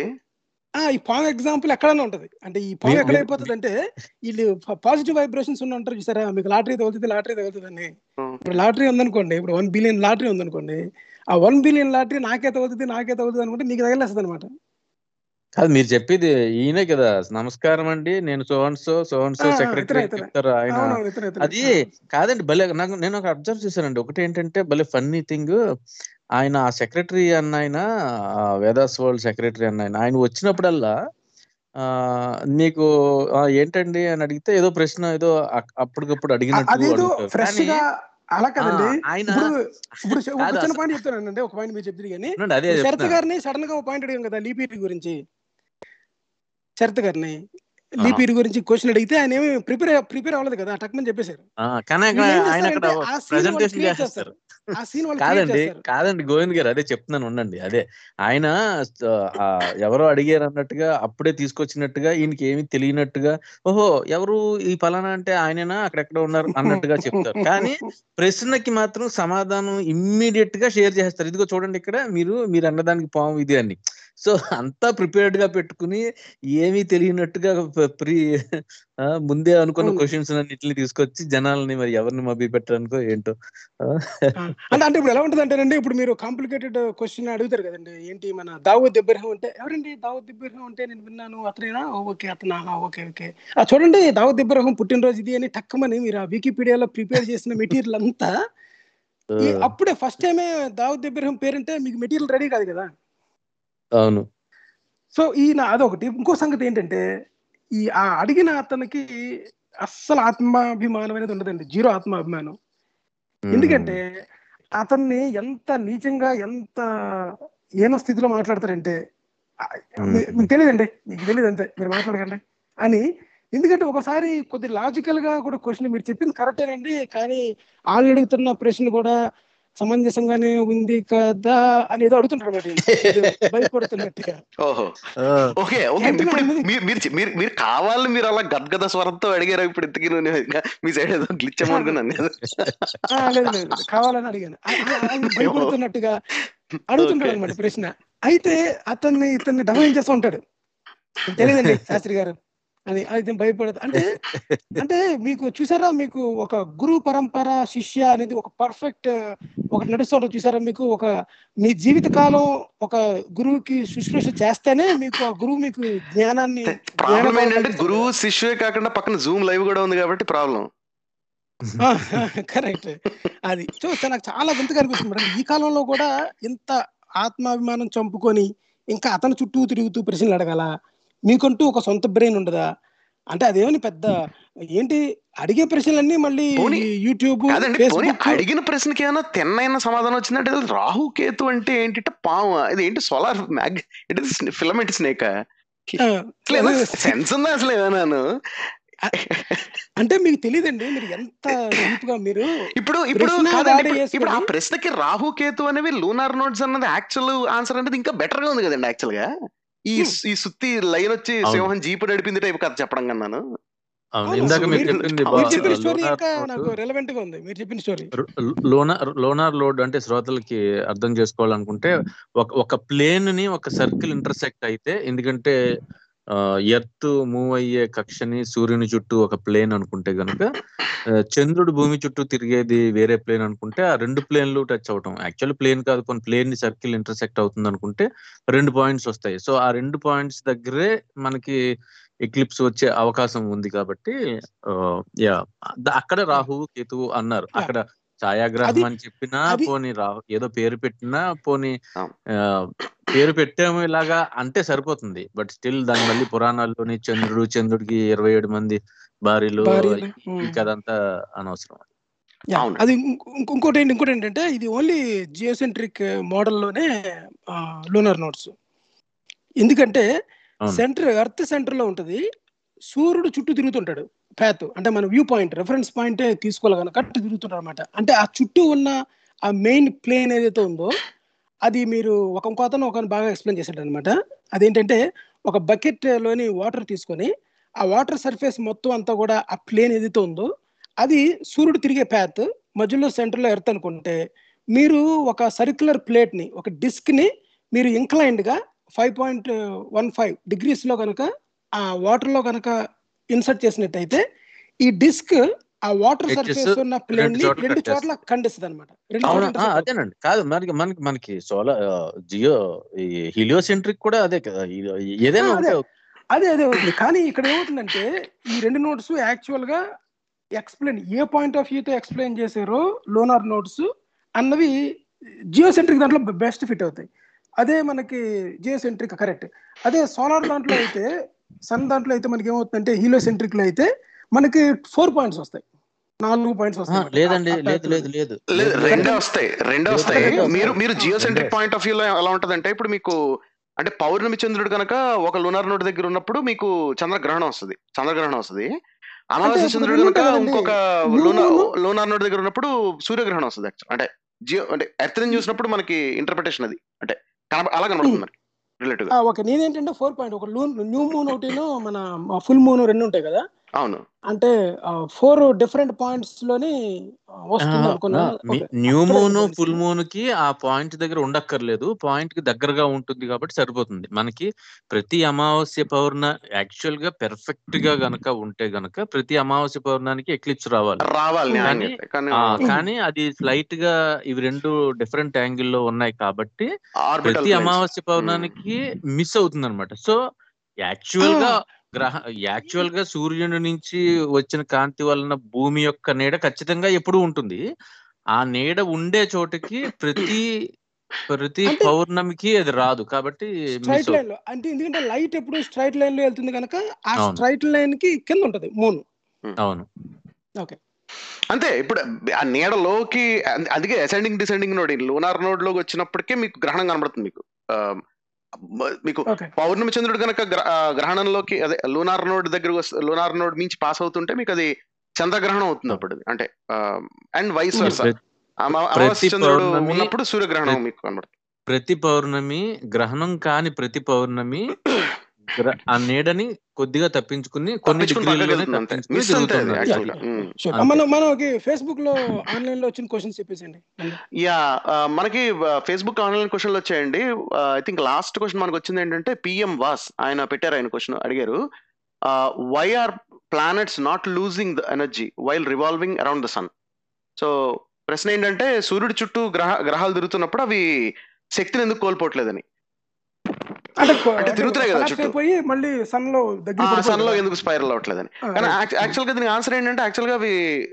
ఆ ఈ పాము ఎగ్జాంపుల్ ఎక్కడైనా ఉంటది. అంటే ఈ పాము ఎక్కడ అయిపోతుంది అంటే వీళ్ళు పాజిటివ్ వైబ్రేషన్స్ ఉన్న ఉంటారు చూసారా? మీకు లాటరీ తగులుతుంది లాటరీ తగులుతుంది అని Hmm. ఇప్పుడు లాటరీ ఉందనుకోండి ఇప్పుడు వన్ బిలియన్ లాటరీ ఉందనుకోండి ఆ వన్ బిలియన్ లాటరీ నాకే తగులుతుంది నాకే తగులుతుంది అనుకుంటే నీకు తగలేస్తుంది అనమాట కాదు మీరు చెప్పేది ఈయనే కదా. నమస్కారం అండి నేను సోహన్సో సోహన్సో సెక్రటరీ. చెప్తారు ఆయన. అది కాదండి భలే నాకు నేను ఒక అబ్జర్వ్ చేశానండి. ఒకటి ఏంటంటే భలే ఫన్నీ థింగ్. ఆయన ఆ సెక్రటరీ అన్న ఆయన వేదాస్ వరల్డ్ సెక్రటరీ అన్న ఆయన ఆయన వచ్చినప్పుడల్లా ఆ నీకు ఏంటండి అని అడిగితే ఏదో ప్రశ్న ఏదో అప్పటికప్పుడు అడిగినట్టు ఫ్రెష్గా అలా కదండి. ఇప్పుడు ఇప్పుడు చిన్న పాయింట్ చెప్తానండి ఒక పాయింట్ మీరు చెప్తుంది కానీ శరత్ గారిని సడన్గా ఒక పాయింట్ అడిగాం కదా లీపీరి గురించి. శరత్ గారిని. లీపీరి గురించి క్వశ్చన్ అడిగితే ఆయన ఏమి ప్రిపేర్ ప్రిపేర్ అవ్వలేదు కదా టక్మని చెప్పేశారు. కానీ ఆయన అక్కడ ప్రెజెంటేషన్ ఆ సీన్ కాదండి కాదండి గోవింద్ గారు అదే చెప్తున్నాను ఉండండి. అదే ఆయన ఎవరో అడిగారు అన్నట్టుగా అప్పుడే తీసుకొచ్చినట్టుగా ఈయనకి ఏమీ తెలియనట్టుగా ఓహో ఎవరు ఈ ఫలానా అంటే ఆయననా? అక్కడెక్కడ ఉన్నారు అన్నట్టుగా చెప్తారు. కానీ ప్రశ్నకి మాత్రం సమాధానం ఇమ్మీడియట్గా షేర్ చేస్తారు ఇదిగో చూడండి ఇక్కడ మీరు మీరు అన్నదానికి పాము ఇది అని. సో అంతా ప్రిపేర్డ్గా పెట్టుకుని ఏమీ తెలియనట్టుగా ప్రీ ముందే అనుకున్న. క్వశ్చన్స్ అన్నిటిని తీసుకొచ్చి జనాల్ని మరి ఎవరిని మభ్య పెట్టడానికో ఏంటో. అంటే అంటే ఇప్పుడు ఎలా ఉంటుంది అంటేనండి ఇప్పుడు మీరు కాంప్లికేటెడ్ క్వశ్చన్ అడుగుతారు కదండి. ఏంటి మన దావూద్ ఇబ్రహం అంటే ఎవరండి దావూద్ ఇబ్రహం అంటే నేను విన్నాను అతనేనా? ఓకే అతనా? Okay okay. ఆ చూడండి దావూద్ ఇబ్రహం పుట్టినరోజు ఇది అని టక్కమని మీరు ఆ వికీపీడియాలో ప్రిపేర్ చేసిన మెటీరియల్ అంతా అప్పుడే ఫస్ట్ టైమే దావూద్ ఇబ్రహం పేరంటే మీకు మెటీరియల్ రెడీ కాదు కదా? అవును. సో ఈయన అదొకటి. ఇంకో సంగతి ఏంటంటే ఈ ఆ అడిగిన అతనికి అస్సలు ఆత్మాభిమానం అనేది ఉండదండి. జీరో ఆత్మాభిమానం. ఎందుకంటే అతన్ని ఎంత నీచంగా ఎంత ఏనో స్థితిలో మాట్లాడతారంటే మీకు తెలియదండి మీకు తెలియదు అంతే. మీరు మాట్లాడకండి. అని ఎందుకంటే ఒకసారి కొద్ది లాజికల్గా కూడా క్వశ్చన్ మీరు చెప్పింది కరెక్టేనండి కానీ వాళ్ళు అడుగుతున్న ప్రశ్న కూడా సమంజసంగానే ఉంది కదా అని ఏదో అడుగుతుంటారు భయపడుతున్నట్టుగా. ఓహో. ఆ, ఓకే ఓకే. ఎందుకు ఇప్పుడు అన్నది? మీరు మీరు చె- మీరు మీరు కావాలని మీరు అలా గద్గద స్వరంతో అడిగారు? ఇప్పుడు ఇంతకీ నువ్వు మీ సైడ్ ఏదో గ్లిచ్ అనుకున్నాను లేదు లేదు. కావాలని అడిగాను. భయపడుతున్నట్టుగా అడుగుతుంటాడు అనమాట ప్రశ్న. అయితే అతన్ని ఇతన్ని డబ్బు చేస్తూ ఉంటాడు. తెలియదండి శాస్త్రి గారు. అని అయితే భయపడదు అంటే అంటే మీకు చూసారా మీకు ఒక గురు పరంపర శిష్య అనేది ఒక పర్ఫెక్ట్ ఒక నడుస్తుంటారు చూసారా మీకు? ఒక మీ జీవిత కాలం ఒక గురువుకి శుశ్రూష చేస్తేనే మీకు ఆ గురువు మీకు జ్ఞానాన్ని ప్రాబ్లం ఏంటంటే. గురువు శిష్యువే కాకుండా పక్కన జూమ్ లైవ్ కూడా ఉంది కాబట్టి ప్రాబ్లం కరెక్ట్ అది. చూస్తే నాకు చాలా వింతగా అనిపిస్తుంది మేడం. ఈ కాలంలో కూడా ఇంత ఆత్మాభిమానం చంపుకొని ఇంకా అతని చుట్టూ తిరుగుతూ ప్రశ్నలు అడగాల? మీకంటూ ఒక సొంత బ్రెయిన్ ఉండదా? అంటే అదేమని పెద్ద ఏంటి అడిగే ప్రశ్నలన్నీ మళ్ళీ యూట్యూబ్ అడిగిన ప్రశ్నకి ఏమైనా తిన్నైన సమాధానం వచ్చిందంటే రాహు కేతు అంటే ఏంటి పాము ఇది ఏంటి solar mag it is filament snake. Sense ఉందా అసలు ఏమైనాను అంటే మీకు తెలియదండి మీరు ఎంత మీరు ఇప్పుడు ఇప్పుడు ఇప్పుడు- ఆ ప్రశ్నకి రాహు కేతు అనేవి లూనార్ నోట్స్ అన్నది యాక్చువల్ ఆన్సర్ అనేది ఇంకా బెటర్గా ఉంది కదండి యాక్చువల్గా. ఈ. ఈ సుత్తి లైన్ వచ్చి. సింహం జీపు నడిపింది టైప్ కథ చెప్పడం కన్నాను ఇందాక మీరు చెప్పింది చెప్పిన స్టోరీ లోనార్ ఇంకా నోటు. నాకు రెలవెంట్గా ఉంది మీరు చెప్పిన స్టోరీ రు- లోనార్ లోనార్ లోడ్ అంటే శ్రోతలకి అర్థం చేసుకోవాలనుకుంటే ఒక ఒక ప్లేన్ని ఒక సర్కిల్ ఇంటర్సెక్ట్ అయితే ఎందుకంటే ఎర్త్ మూవ్ అయ్యే కక్షని సూర్యుని చుట్టూ ఒక ప్లేన్ అనుకుంటే గనుక చంద్రుడు భూమి చుట్టూ తిరిగేది వేరే ప్లేన్ అనుకుంటే ఆ రెండు ప్లేన్లు టచ్ అవటం. యాక్చువల్ ప్లేన్ కాదు కొన్ని ప్లేన్ని సర్కిల్ ఇంటర్సెక్ట్ అవుతుంది అనుకుంటే రెండు పాయింట్స్ వస్తాయి. సో ఆ రెండు పాయింట్స్ దగ్గరే మనకి ఎక్లిప్స్ వచ్చే అవకాశం ఉంది కాబట్టి యా అక్కడ రాహువు కేతువు అన్నారు. అక్కడ ఛాయాగ్రహం అని చెప్పినా పోనీ రాహు ఏదో పేరు పెట్టినా పోనీ పేరు పెట్టాము ఇలాగా అంటే సరిపోతుంది. బట్ స్టిల్ దాని మళ్ళీ పురాణాల్లోని చంద్రుడు చంద్రుడికి ఇరవై ఏడు మంది భార్యలు అంతా అనవసరం. అది. ఇంకో- ఇంకో- ఇంకోటి ఏంటి ఇంకోటి ఏంటంటే ఇది ఓన్లీ జియోసెంట్రిక్ మోడల్లోనే లూనర్ నోట్స్ ఎందుకంటే. సెంటర్ ఎర్త్ సెంటర్లో ఉంటది. సూర్యుడు చుట్టూ తిరుగుతుంటాడు. ప్యాత్ అంటే మన వ్యూ పాయింట్ రెఫరెన్స్ పాయింట్ తీసుకోవాలి కనుక కరెక్ట్ తిరుగుతుంటాడు అనమాట అంటే ఆ చుట్టూ ఉన్న ఆ మెయిన్ ప్లేన్ ఏదైతే ఉందో అది మీరు ఒక కోతను ఒక బాగా ఎక్స్ప్లెయిన్ చేశాడు అనమాట అదేంటంటే ఒక బకెట్లోని వాటర్ తీసుకొని ఆ వాటర్ సర్ఫేస్ మొత్తం అంతా కూడా ఆ ప్లేన్ ఏదైతే ఉందో అది సూర్యుడు తిరిగే ప్యాత్ మధ్యలో సెంటర్లో ఎర్త్ అనుకుంటే మీరు ఒక సర్క్యులర్ ప్లేట్ని ఒక డిస్క్ని మీరు ఇంక్లైన్డ్గా ఫైవ్ పాయింట్ వన్ ఫైవ్ డిగ్రీస్లో కనుక ఆ వాటర్లో కనుక ఇన్సర్ట్ చేసినట్టయితే ఈ డిస్క్ ఆ వాటర్ సర్ఫేస్ ఉన్న ప్లేన్ని చోట్ల రెండు చోట్ల ఖండిస్తుంది. అనమాట. అదేనండి. కాదు మనకి మనకి మనకి సోలార్ జియో హీలియోసెంట్రిక్ కూడా అదే కదా. ఏదైనా అదే. అదే అవుతుంది. కానీ ఇక్కడ ఏమవుతుందంటే ఈ రెండు notes actually explain a point of వ్యూతో explain చేశారో లోనార్ నోట్స్ అన్నవి జియోసెంట్రిక్ దాంట్లో బెస్ట్ ఫిట్ అవుతాయి. అదే మనకి జియోసెంట్రిక్ కరెక్ట్ అదే సోలార్ దాంట్లో అయితే సన్ దాంట్లో అయితే మనకి ఏమవుతుందంటే హీలోసెంట్రిక్లో అయితే మనకి ఫోర్ పాయింట్స్ వస్తాయి నాలుగు పాయింట్స్ వస్తాయి. లేదండి లేదు. లేదు లేదు రెండే. వస్తాయి రెండే వస్తాయి. మీరు మీరు ఆ, జియోసెంట్రిక్ రెండే పాయింట్ ఆఫ్ వ్యూలో ఎలా ఉంటదంటే ఇప్పుడు మీకు అంటే పౌర్ణమి చంద్రుడు కనుక ఒక లునార్ నోడ్ దగ్గర ఉన్నప్పుడు మీకు చంద్రగ్రహణం వస్తుంది చంద్రగ్రహణం వస్తుంది అమావాస్య చంద్రుడు రెండు కనుక. ఇంకొక లూనార్ లూనార్ నోడ్ దగ్గర ఉన్నప్పుడు సూర్యగ్రహణం వస్తుంది యాక్చువల్ అంటే జియో అంటే ఎర్త్ని చూసినప్పుడు మనకి ఇంటర్ప్రిటేషన్ అది అంటే కనబ- అలా కనబడుతుంది ఓకే. నేనేంటంటే ఫోర్ పాయింట్ ఒక లూన్ న్యూ మూన్ ఒకటిను మన ఫుల్ మూన్ రెండు ఉంటాయి కదా. అవును. అంటే ఫోర్ డిఫరెంట్ పాయింట్స్లోని వస్తుంది అనుకున్నాను. New moon points full. మూన్కి ఆ పాయింట్ దగ్గర ఉండక్కర్లేదు. పాయింట్కి దగ్గరగా ఉంటుంది కాబట్టి సరిపోతుంది. మనకి ప్రతి అమావాస్య పౌర్ణ యాక్చువల్గా పెర్ఫెక్ట్గా గనక ఉంటే గనక ప్రతి అమావాస్య పౌర్ణానికి ఎక్లిప్స్ రావాలి. రావాలి కానీ- అది స్లైట్గా ఇవి రెండు డిఫరెంట్ యాంగిల్లో ఉన్నాయి కాబట్టి ప్రతి అమావాస్య పౌర్ణానికి మిస్ అవుతుంది అనమాట సో యాక్చువల్గా గ్రహ యాక్చువల్గా సూర్యుని నుంచి వచ్చిన కాంతి వలన భూమి యొక్క నీడ ఖచ్చితంగా ఎప్పుడూ ఉంటుంది. ఆ నీడ ఉండే చోటకి ప్రతి ప్రతి పౌర్ణమికి అది రాదు కాబట్టి స్ట్రైట్ లైన్లో అంటే ఎందుకంటే లైట్ ఎప్పుడు స్ట్రైట్ లైన్లో వెళ్తుంది కనుక ఆ. స్ట్రైట్ లైన్కి కింద ఉంటది మూన్. అవును. ఓకే. అంతే ఇప్పుడు ఆ నీడలోకి అంద- అందుకే అసెండింగ్ డిసెండింగ్ నోడ్ లూనార్ నోడ్లోకి వచ్చినప్పటికే మీకు గ్రహణం కనబడుతుంది మీకు. మీకు పౌర్ణమి చంద్రుడు కనుక గ్రహణంలోకి అదే లూనార్ నోడ్ దగ్గర లూనార్ నోడ్ మించి పాస్ అవుతుంటే మీకు అది చంద్రగ్రహణం అవుతుంది అప్పుడు అది. అంటే అండ్ వైస్. వర్స అమావాస్య చంద్రుడు ఉన్నప్పుడు సూర్యగ్రహణం ప్రతి- మీకు కనబడుతుంది ప్రతి పౌర్ణమి గ్రహణం కాని ప్రతి పౌర్ణమి ఆ నీడని కొద్దిగా తప్పించుకుని కొన్ని. అంతే. మనం మనకి ఫేస్బుక్లో ఆన్లైన్లో వచ్చిన క్వశ్చన్స్ చెప్పేసండి యా మనకి ఫేస్బుక్ ఆన్లైన్ క్వశ్చన్లు వచ్చాయండి. ఐ థింక్ లాస్ట్ క్వశ్చన్ మనకు వచ్చింది ఏంటంటే పిఎం వాస్ ఆయన పెట్టారు ఆయన క్వశ్చన్ అడిగారు. Why are planets not losing the energy while revolving around the sun so ప్రశ్న ఏంటంటే సూర్యుడి చుట్టూ గ్రహ గ్రహాలు తిరుగుతున్నప్పుడు అవి శక్తిని ఎందుకు కోల్పోవట్లేదని? అంటే తిరుగుతున్నాయి కదా చుట్టూ. అయిపోయి మళ్ళీ సన్లో దగ్గర సన్లో. ఎందుకు స్పైరల్ అవ్వట్లేదని కానీ. యాక్చువల్గా దీనికి ఆన్సర్ ఏంటంటే యాక్చువల్గా అవి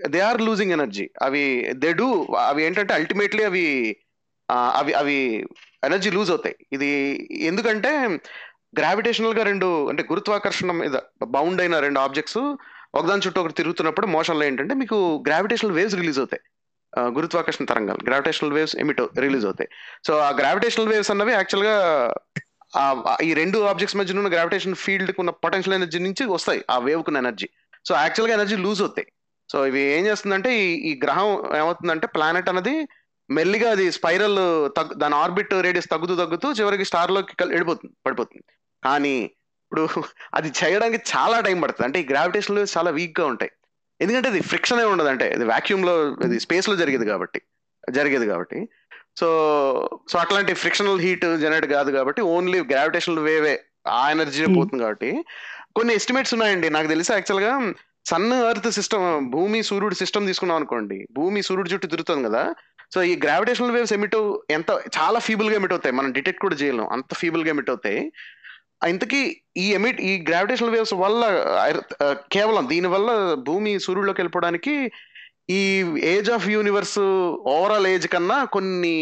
దే ఆర్ లూజింగ్ ఎనర్జీ అవి దే డూ అవి ఏంటంటే అల్టిమేట్లీ అవి అవి అవి ఎనర్జీ లూజ్ అవుతాయి ఇది ఎందుకంటే గ్రావిటేషనల్గా రెండు అంటే గురుత్వాకర్షణ మీద బౌండ్ అయిన రెండు ఆబ్జెక్ట్స్ ఒకదాని చుట్టూ ఒకటి తిరుగుతున్నప్పుడు మోషన్లో ఏంటంటే మీకు గ్రావిటేషనల్ వేవ్స్ రిలీజ్ అవుతాయి గురుత్వాకర్షణ తరంగాలు గ్రావిటేషనల్ వేవ్స్ ఎమిట్ రిలీజ్ అవుతాయి సో ఆ గ్రావిటేషనల్ వేవ్స్ అన్నవి యాక్చువల్గా ఆ- ఆ ఈ రెండు ఆబ్జెక్ట్స్ మధ్యన ఉన్న గ్రావిటేషన్ ఫీల్డ్ ఉన్న పొటెన్షియల్ ఎనర్జీ నుంచి వస్తాయి ఆ వేవ్ కున్న ఎనర్జీ సో యాక్చువల్గా ఎనర్జీ లూజ్ అవుతాయి. సో ఇవి ఏం చేస్తుందంటే ఈ ఈ గ్రహం ఏమవుతుందంటే ప్లానెట్ అనేది మెల్లిగా అది స్పైరల్ తగ్గు దాని ఆర్బిట్ రేడియస్ తగ్గుతూ తగ్గుతూ చివరికి స్టార్లోకి వెళ్ళిపోతుంది పడిపోతుంది. కానీ ఇప్పుడు అది చేయడానికి చాలా టైం పడుతుంది. అంటే ఈ గ్రావిటేషన్లు చాలా వీక్గా ఉంటాయి. ఎందుకంటే ఇది ఫ్రిక్షన్ ఏ ఉండదు అంటే ఇది వాక్యూమ్లో ఇది స్పేస్లో జరిగేది కాబట్టి జరిగేది కాబట్టి. సో సో అట్లాంటి ఫ్రిక్షనల్ హీట్ జనరేట్ కాదు కాబట్టి ఓన్లీ గ్రావిటేషనల్ వేవే ఆ ఎనర్జీ Hmm. పోతుంది కాబట్టి. కొన్ని ఎస్టిమేట్స్ ఉన్నాయండి. నాకు తెలిసి యాక్చువల్గా సన్ ఎర్త్ సిస్టమ్ భూమి సూర్యుడు సిస్టమ్ తీసుకున్నాం అనుకోండి. భూమి సూర్యుడు చుట్టూ తిరుగుతుంది కదా. సో ఈ గ్రావిటేషనల్ వేవ్స్ ఎమిట్ ఎంత చాలా ఫీబుల్గా ఎమిట్ అవుతాయి. మనం డిటెక్ట్ కూడా చేయలేం. అంత ఫీబుల్గా ఎమిట్ అవుతాయి. ఇంతకీ ఈ ఎమిట్ ఈ గ్రావిటేషనల్ వేవ్స్ వల్ల కేవలం దీని వల్ల భూమి సూర్యుడిలోకి వెళ్ళిపోవడానికి ఈ age of universe overall age కన్నా కొన్ని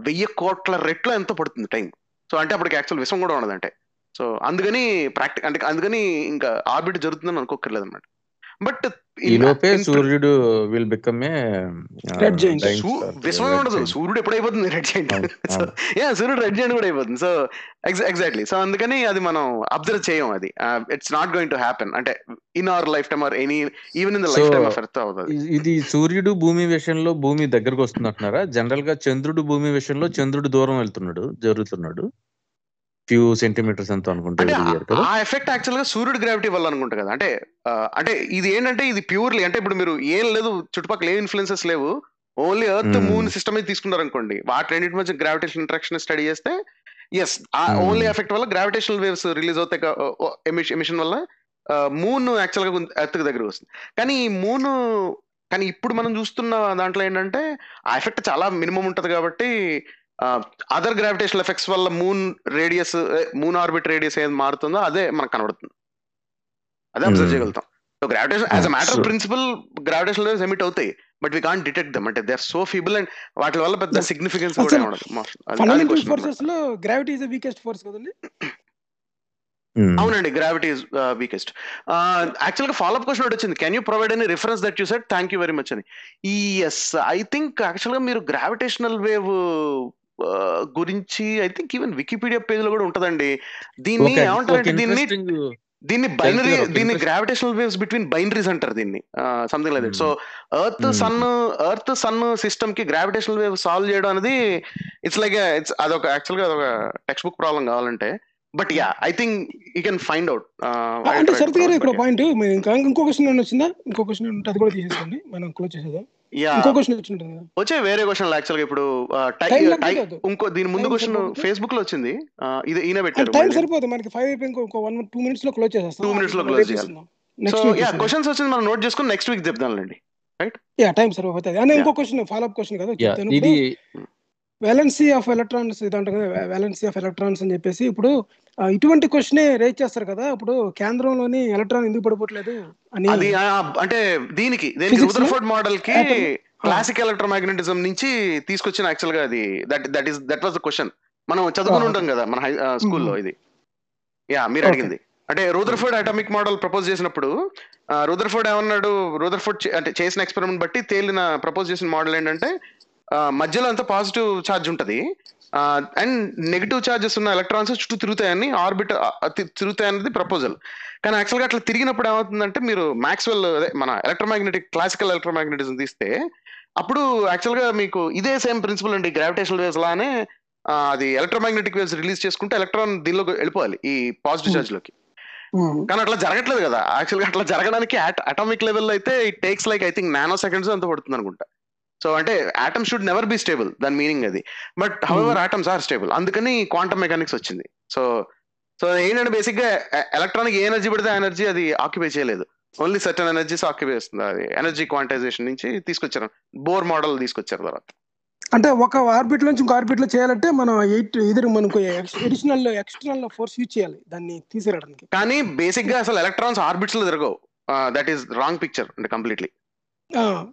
వెయ్యి కోట్ల రెట్లు ఎంతో పడుతుంది టైం. సో అంటే అప్పటికి యాక్చువల్ విషయం కూడా ఉండదంటే. సో అందుకని ప్రాక్టి అంటే అందుకని ఇంకా ఆర్బిట్ జరుగుతుందని అనుకోకర్లేదు అనమాట బట్ ఈ లోపే సూర్యుడు విల్ బికమ్ ఏ. విశ్వమే ఉండదు. సూర్యుడు ఎప్పుడైపోతుంది రెడ్ జైంట్ అవును, సో అవును. యా సూర్యుడు రెడ్ జైంట్ కూడా అయిపోతుంది. సో ఎగ్జాక్ట్లీ సో అందుకని అది మనం అబ్జర్వ్ చేయం అది. It's not going to happen అంటే in our life time or any even in the life time of earth అవుతుంది ఇది సూర్యుడు భూమి విషయంలో భూమి దగ్గరకు వస్తుంది అంటున్నారా జనరల్గా చంద్రుడు భూమి విషయంలో చంద్రుడు దూరం వెళ్తున్నాడు జరుగుతున్నాడు. ఫ్యూ సెంటీమీటర్స్ ఎంత అనుకుంటా ఆ ఎఫెక్ట్ యాక్చువల్గా సూర్యుడు గ్రావిటీ వల్ల అనుకుంటా కదా అంటే అంటే ఇది ఏంటంటే ఇది ప్యూర్లీ అంటే ఇప్పుడు మీరు ఏం లేదు చుట్టుపక్కల ఏ ఇన్ఫ్లుయెన్సెస్ లేవు only earth Hmm. Moon system తీసుకున్నారు అనుకోండి వాటి రెండింటి మధ్య గ్రావిటేషన్ ఇంట్రాక్షన్ స్టడీ చేస్తే ఎస్ ఆ. ఓన్లీ ఎఫెక్ట్ వల్ల గ్రావిటేషనల్ వేవ్స్ రిలీజ్ అవుతాయి ఎమిషన్ వల్ల మూన్ యాక్చువల్గా ఎర్త్ దగ్గర వస్తుంది కానీ ఈ మూన్ కానీ ఇప్పుడు మనం చూస్తున్న దాంట్లో ఏంటంటే ఆ ఎఫెక్ట్ చాలా మినిమం ఉంటది కాబట్టి అదర్ గ్రావిటేషనల్ ఎఫెక్ట్స్ వల్ల moon radius moon orbit radius ఏది మారుతుందో అదే మనకు కనబడుతుంది అదే అబ్జర్వ్ Hmm. చేయగలుగుతాం so gravitation as a Hmm. Matter of principle gravitational waves emit అవుతాయి but we can't detect them అంటే they are so feeble and వాటి వల్ల పెద్ద. సిగ్నిఫికెన్స్ కూడా ఉండదు. ఫోర్సెస్లో గ్రావిటీ ఇస్ వీకెస్ట్ ఫోర్స్ కదండి ఉమ్. అవునండి gravity is weakest actually follow up question ఒకటి వచ్చింది can you provide any reference that you set thank you very much అని ఈ ఎస్ ఐ థింక్ యాక్చువల్గా మీరు గ్రావిటేషనల్ వేవ్ గురించి ఐ థింక్ ఈవెన్ వికీపీడియా పేజ్లో కూడా ఉంటదండి. దీన్ని ఏమంటారంటే దీన్ని దీన్ని బైనరీ దీన్ని గ్రావిటేషనల్ వేవ్స్ బిట్వీన్ బైనరీస్ అంటారు దీన్ని. Something like that so earth. Sun earth sun సిస్టమ్కి గ్రావిటేషనల్ వేవ్ సాల్వ్ చేయడం అనేది ఇట్స్ లైక్ ఇట్స్ అదొక యాక్చువల్గా అదొక టెక్స్ట్ బుక్ ప్రాబ్లం కావాలంటే. But yeah I think you can find out అంటే శరత్ గారు ఇక్కడ పాయింట్ మీరు ఇంకా ఇంకో క్వశ్చన్ ఏమైనా వచ్చిందా? ఇంకో క్వశ్చన్ ఉంటే అది కూడా తీసేసుకోండి. మనం క్లోజ్ యా ఇంకో క్వశ్చన్ వచ్చింటుంది వచ్చే వేరే క్వశ్చన్ యాక్చువల్గా ఇప్పుడు టై- టై- కాదు. ఇంకో దీని ముందు క్వశ్చన్ సరిపోతుందా? ఫేస్బుక్లో వచ్చింది. ఇది ఈయన పెట్టారు టైం సరిపోదు. మనకి ఫైవ్ అయిపోయి ఇంకో వన్ టూ మినిట్స్లో క్లోజ్ చేసేస్తాం. Two minutes లో రేపు చేయాలి. So yeah. క్వశ్చన్స్ వచ్చింది మనం నోట్ చేసుకుని నెక్స్ట్ వీక్ చెప్తానులేండి యా టైం సరిపోతుంది. అనే ఇంకో క్వశ్చన్ ఫాలో అప్ క్వశ్చన్ కదా. ఇది వ్యాలెన్సీ ఆఫ్ ఎలక్ట్రాన్స్ ఇది అంటారు కదా వ్యాలెన్సీ ఆఫ్ ఎలక్ట్రాన్స్ అని చెప్పేసి ఇప్పుడు ఇటువంటి క్వశ్చన్ రేజ్ చేస్తారు కదా ఇప్పుడు కేంద్రంలోని ఎలక్ట్రాన్ ఎందుకు పడిపోవట్లేదు అని అంటే దీనికి? రుదర్ఫోర్డ్ మోడల్కి? క్లాసిక్ ఎలక్ట్రోమాగ్నెటిజం నుంచి తీసుకొచ్చిన యాక్చువల్గా అది that that is that was the question మనం చదువుకుని ఉంటాం కదా మన హై స్కూల్లో ఇది యా మీరు. అడిగింది అంటే రూదర్ఫోర్డ్ అటామిక్ మోడల్ ప్రపోజ్ చేసినప్పుడు రూదర్ఫోర్డ్ ఏమన్నాడు రూదర్ఫోర్డ్ అంటే చేసిన ఎక్స్పెరిమెంట్ బట్టి తేలిన ప్రపోజ్ చేసిన మోడల్ ఏంటంటే మధ్యలో అంతా పాజిటివ్ ఛార్జ్ ఉంటది. అండ్ నెగిటివ్ ఛార్జెస్ ఉన్న ఎలక్ట్రాన్స్ చుట్టూ తిరుగుతాయని ఆర్బిట్ తిరుగుతాయి అనేది ప్రపోజల్. కానీ యాక్చువల్గా అట్లా తిరిగినప్పుడు ఏమవుతుందంటే మీరు మ్యాక్స్వెల్ అదే మన ఎలక్ట్రోమాగ్నెటిక్ క్లాసికల్ ఎలక్ట్రోమాగ్నెటిజం తీస్తే అప్పుడు యాక్చువల్గా మీకు ఇదే సేమ్ ప్రిన్సిపల్ అండి గ్రావిటేషనల్ వేవ్స్ లానే అది ఎలక్ట్రోమాగ్నెటిక్ వేవ్స్ రిలీజ్ చేసుకుంటే ఎలక్ట్రాన్ దీనిలోకి వెళ్ళిపోవాలి ఈ పాజిటివ్ Hmm. ఛార్జ్లోకి ఉమ్. కానీ అట్లా జరగట్లేదు కదా. యాక్చువల్గా అట్లా జరగడానికి అటామిక్ లెవెల్ అయితే it takes like I think nanoseconds అంత పడుతుంది అనుకుంటా సో అంటే atom should never be stable దాని మీనింగ్ అది. But however atoms are stable అందుకని క్వాంటమ్ మెకానిక్స్ వచ్చింది. సో సో ఏంటంటే బేసిక్గా ఎలక్ట్రానిక్ ఏ ఎనర్జీ పడితే ఎనర్జీ అది ఆక్యుపై చేయలేదు. ఓన్లీ సర్టన్ ఎనర్జీస్ ఆక్యుపై చేస్తుంది. అది ఎనర్జీ క్వాంటైజేషన్ నుంచి తీసుకొచ్చారు. బోర్ మోడల్ తీసుకొచ్చారు తర్వాత. అంటే ఒక ఆర్బిట్ నుంచి ఇంకో ఆర్బిట్లో చేయాలంటే మనం ఎయిట్ ఇది మనకు ఎడిషనల్ ఎక్స్టర్నల్ ఫోర్స్ యూజ్ చేయాలి. దాన్ని తీసేయడానికి. కానీ బేసిక్గా అసలు ఎలక్ట్రాన్స్ ఆర్బిట్స్లో తిరగవు. దట్ ఈస్ రాంగ్ పిక్చర్ అంటే కంప్లీట్లీ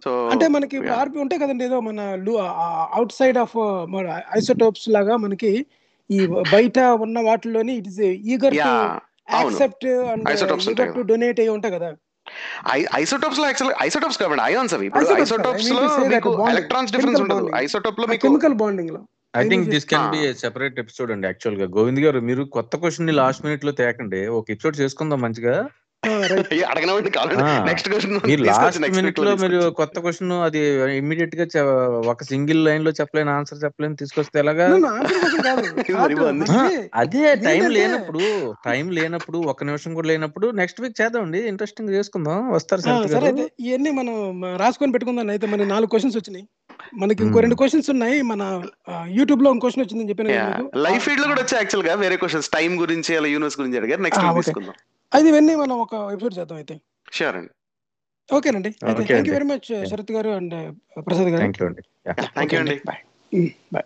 సో అంటే మనకి. ఆర్బి ఉంటాయి కదండి ఏదో మన అవుట్ సైడ్ ఆఫ్ ఐసోటోప్స్ లాగా మనకి ఈ బయట ఉన్న వాటిలోని it is eager to accept and eager to donate అయ్యి ఉంటాయి కదా. ఐసోటోప్స్లో యాక్చువల్ ఐసోటోప్స్ కాబట్టి అయాన్స్ అవి. ఇప్పుడు Isotopes ఐసోటోప్స్లో మీకు ఎలక్ట్రాన్స్ డిఫరెన్స్ chemical ఉండదు. bonding. ఐసోటోప్లో మీకు chemical బాండింగ్లో. I I think think this can. Be separate episode అండి యాక్చువల్గా. గోవింద్ గారు మీరు కొత్త క్వశ్చన్ని లాస్ట్ మినిట్లో తేకండి. ఒక ఎపిసోడ్ చేసుకుందాం మంచిగా. నెక్స్ట్ క్వశ్చన్ మీరు లో మీరు కొత్త క్వశ్చన్ అది ఇమ్మీడియట్గా ఒక సింగిల్ లైన్లో చెప్పలేని ఆన్సర్ చెప్పలేని తీసుకొస్తే ఎలాగా? అదే టైం లేనప్పుడు టైం లేనప్పుడు ఒక్క నిమిషం కూడా లేనప్పుడు నెక్స్ట్ వీక్ చేద్దామండి. ఇంట్రెస్టింగ్ చేసుకుందాం. వస్తారు సరే ఇవన్నీ మనం రాసుకొని పెట్టుకుందాం. అయితే మన నాలుగు క్వశ్చన్స్ వచ్చినాయి. మనకి ఇంకో. రెండు క్వశ్చన్స్ ఉన్నాయి. మన యూట్యూబ్లో క్వశ్చన్ వచ్చిందని చెప్పాను. లైఫ్ ఫీల్డ్లో కూడా వచ్చాయి యాక్చువల్గా. వేరే క్వశ్చన్స్ టైం గురించి అలా యూనివర్స్ గురించి అడిగారు. నెక్స్ట్. తీసుకుందాం. అది ఇవన్నీ మనం ఒక ఎపిసోడ్ చేద్దాం అయితే. షూర్ అండి. ఓకేనండి. అయితే thank you. Very much Sharath garu and Prasad garu. Thank you అండి. థ్యాంక్ యూ అండి. Bye bye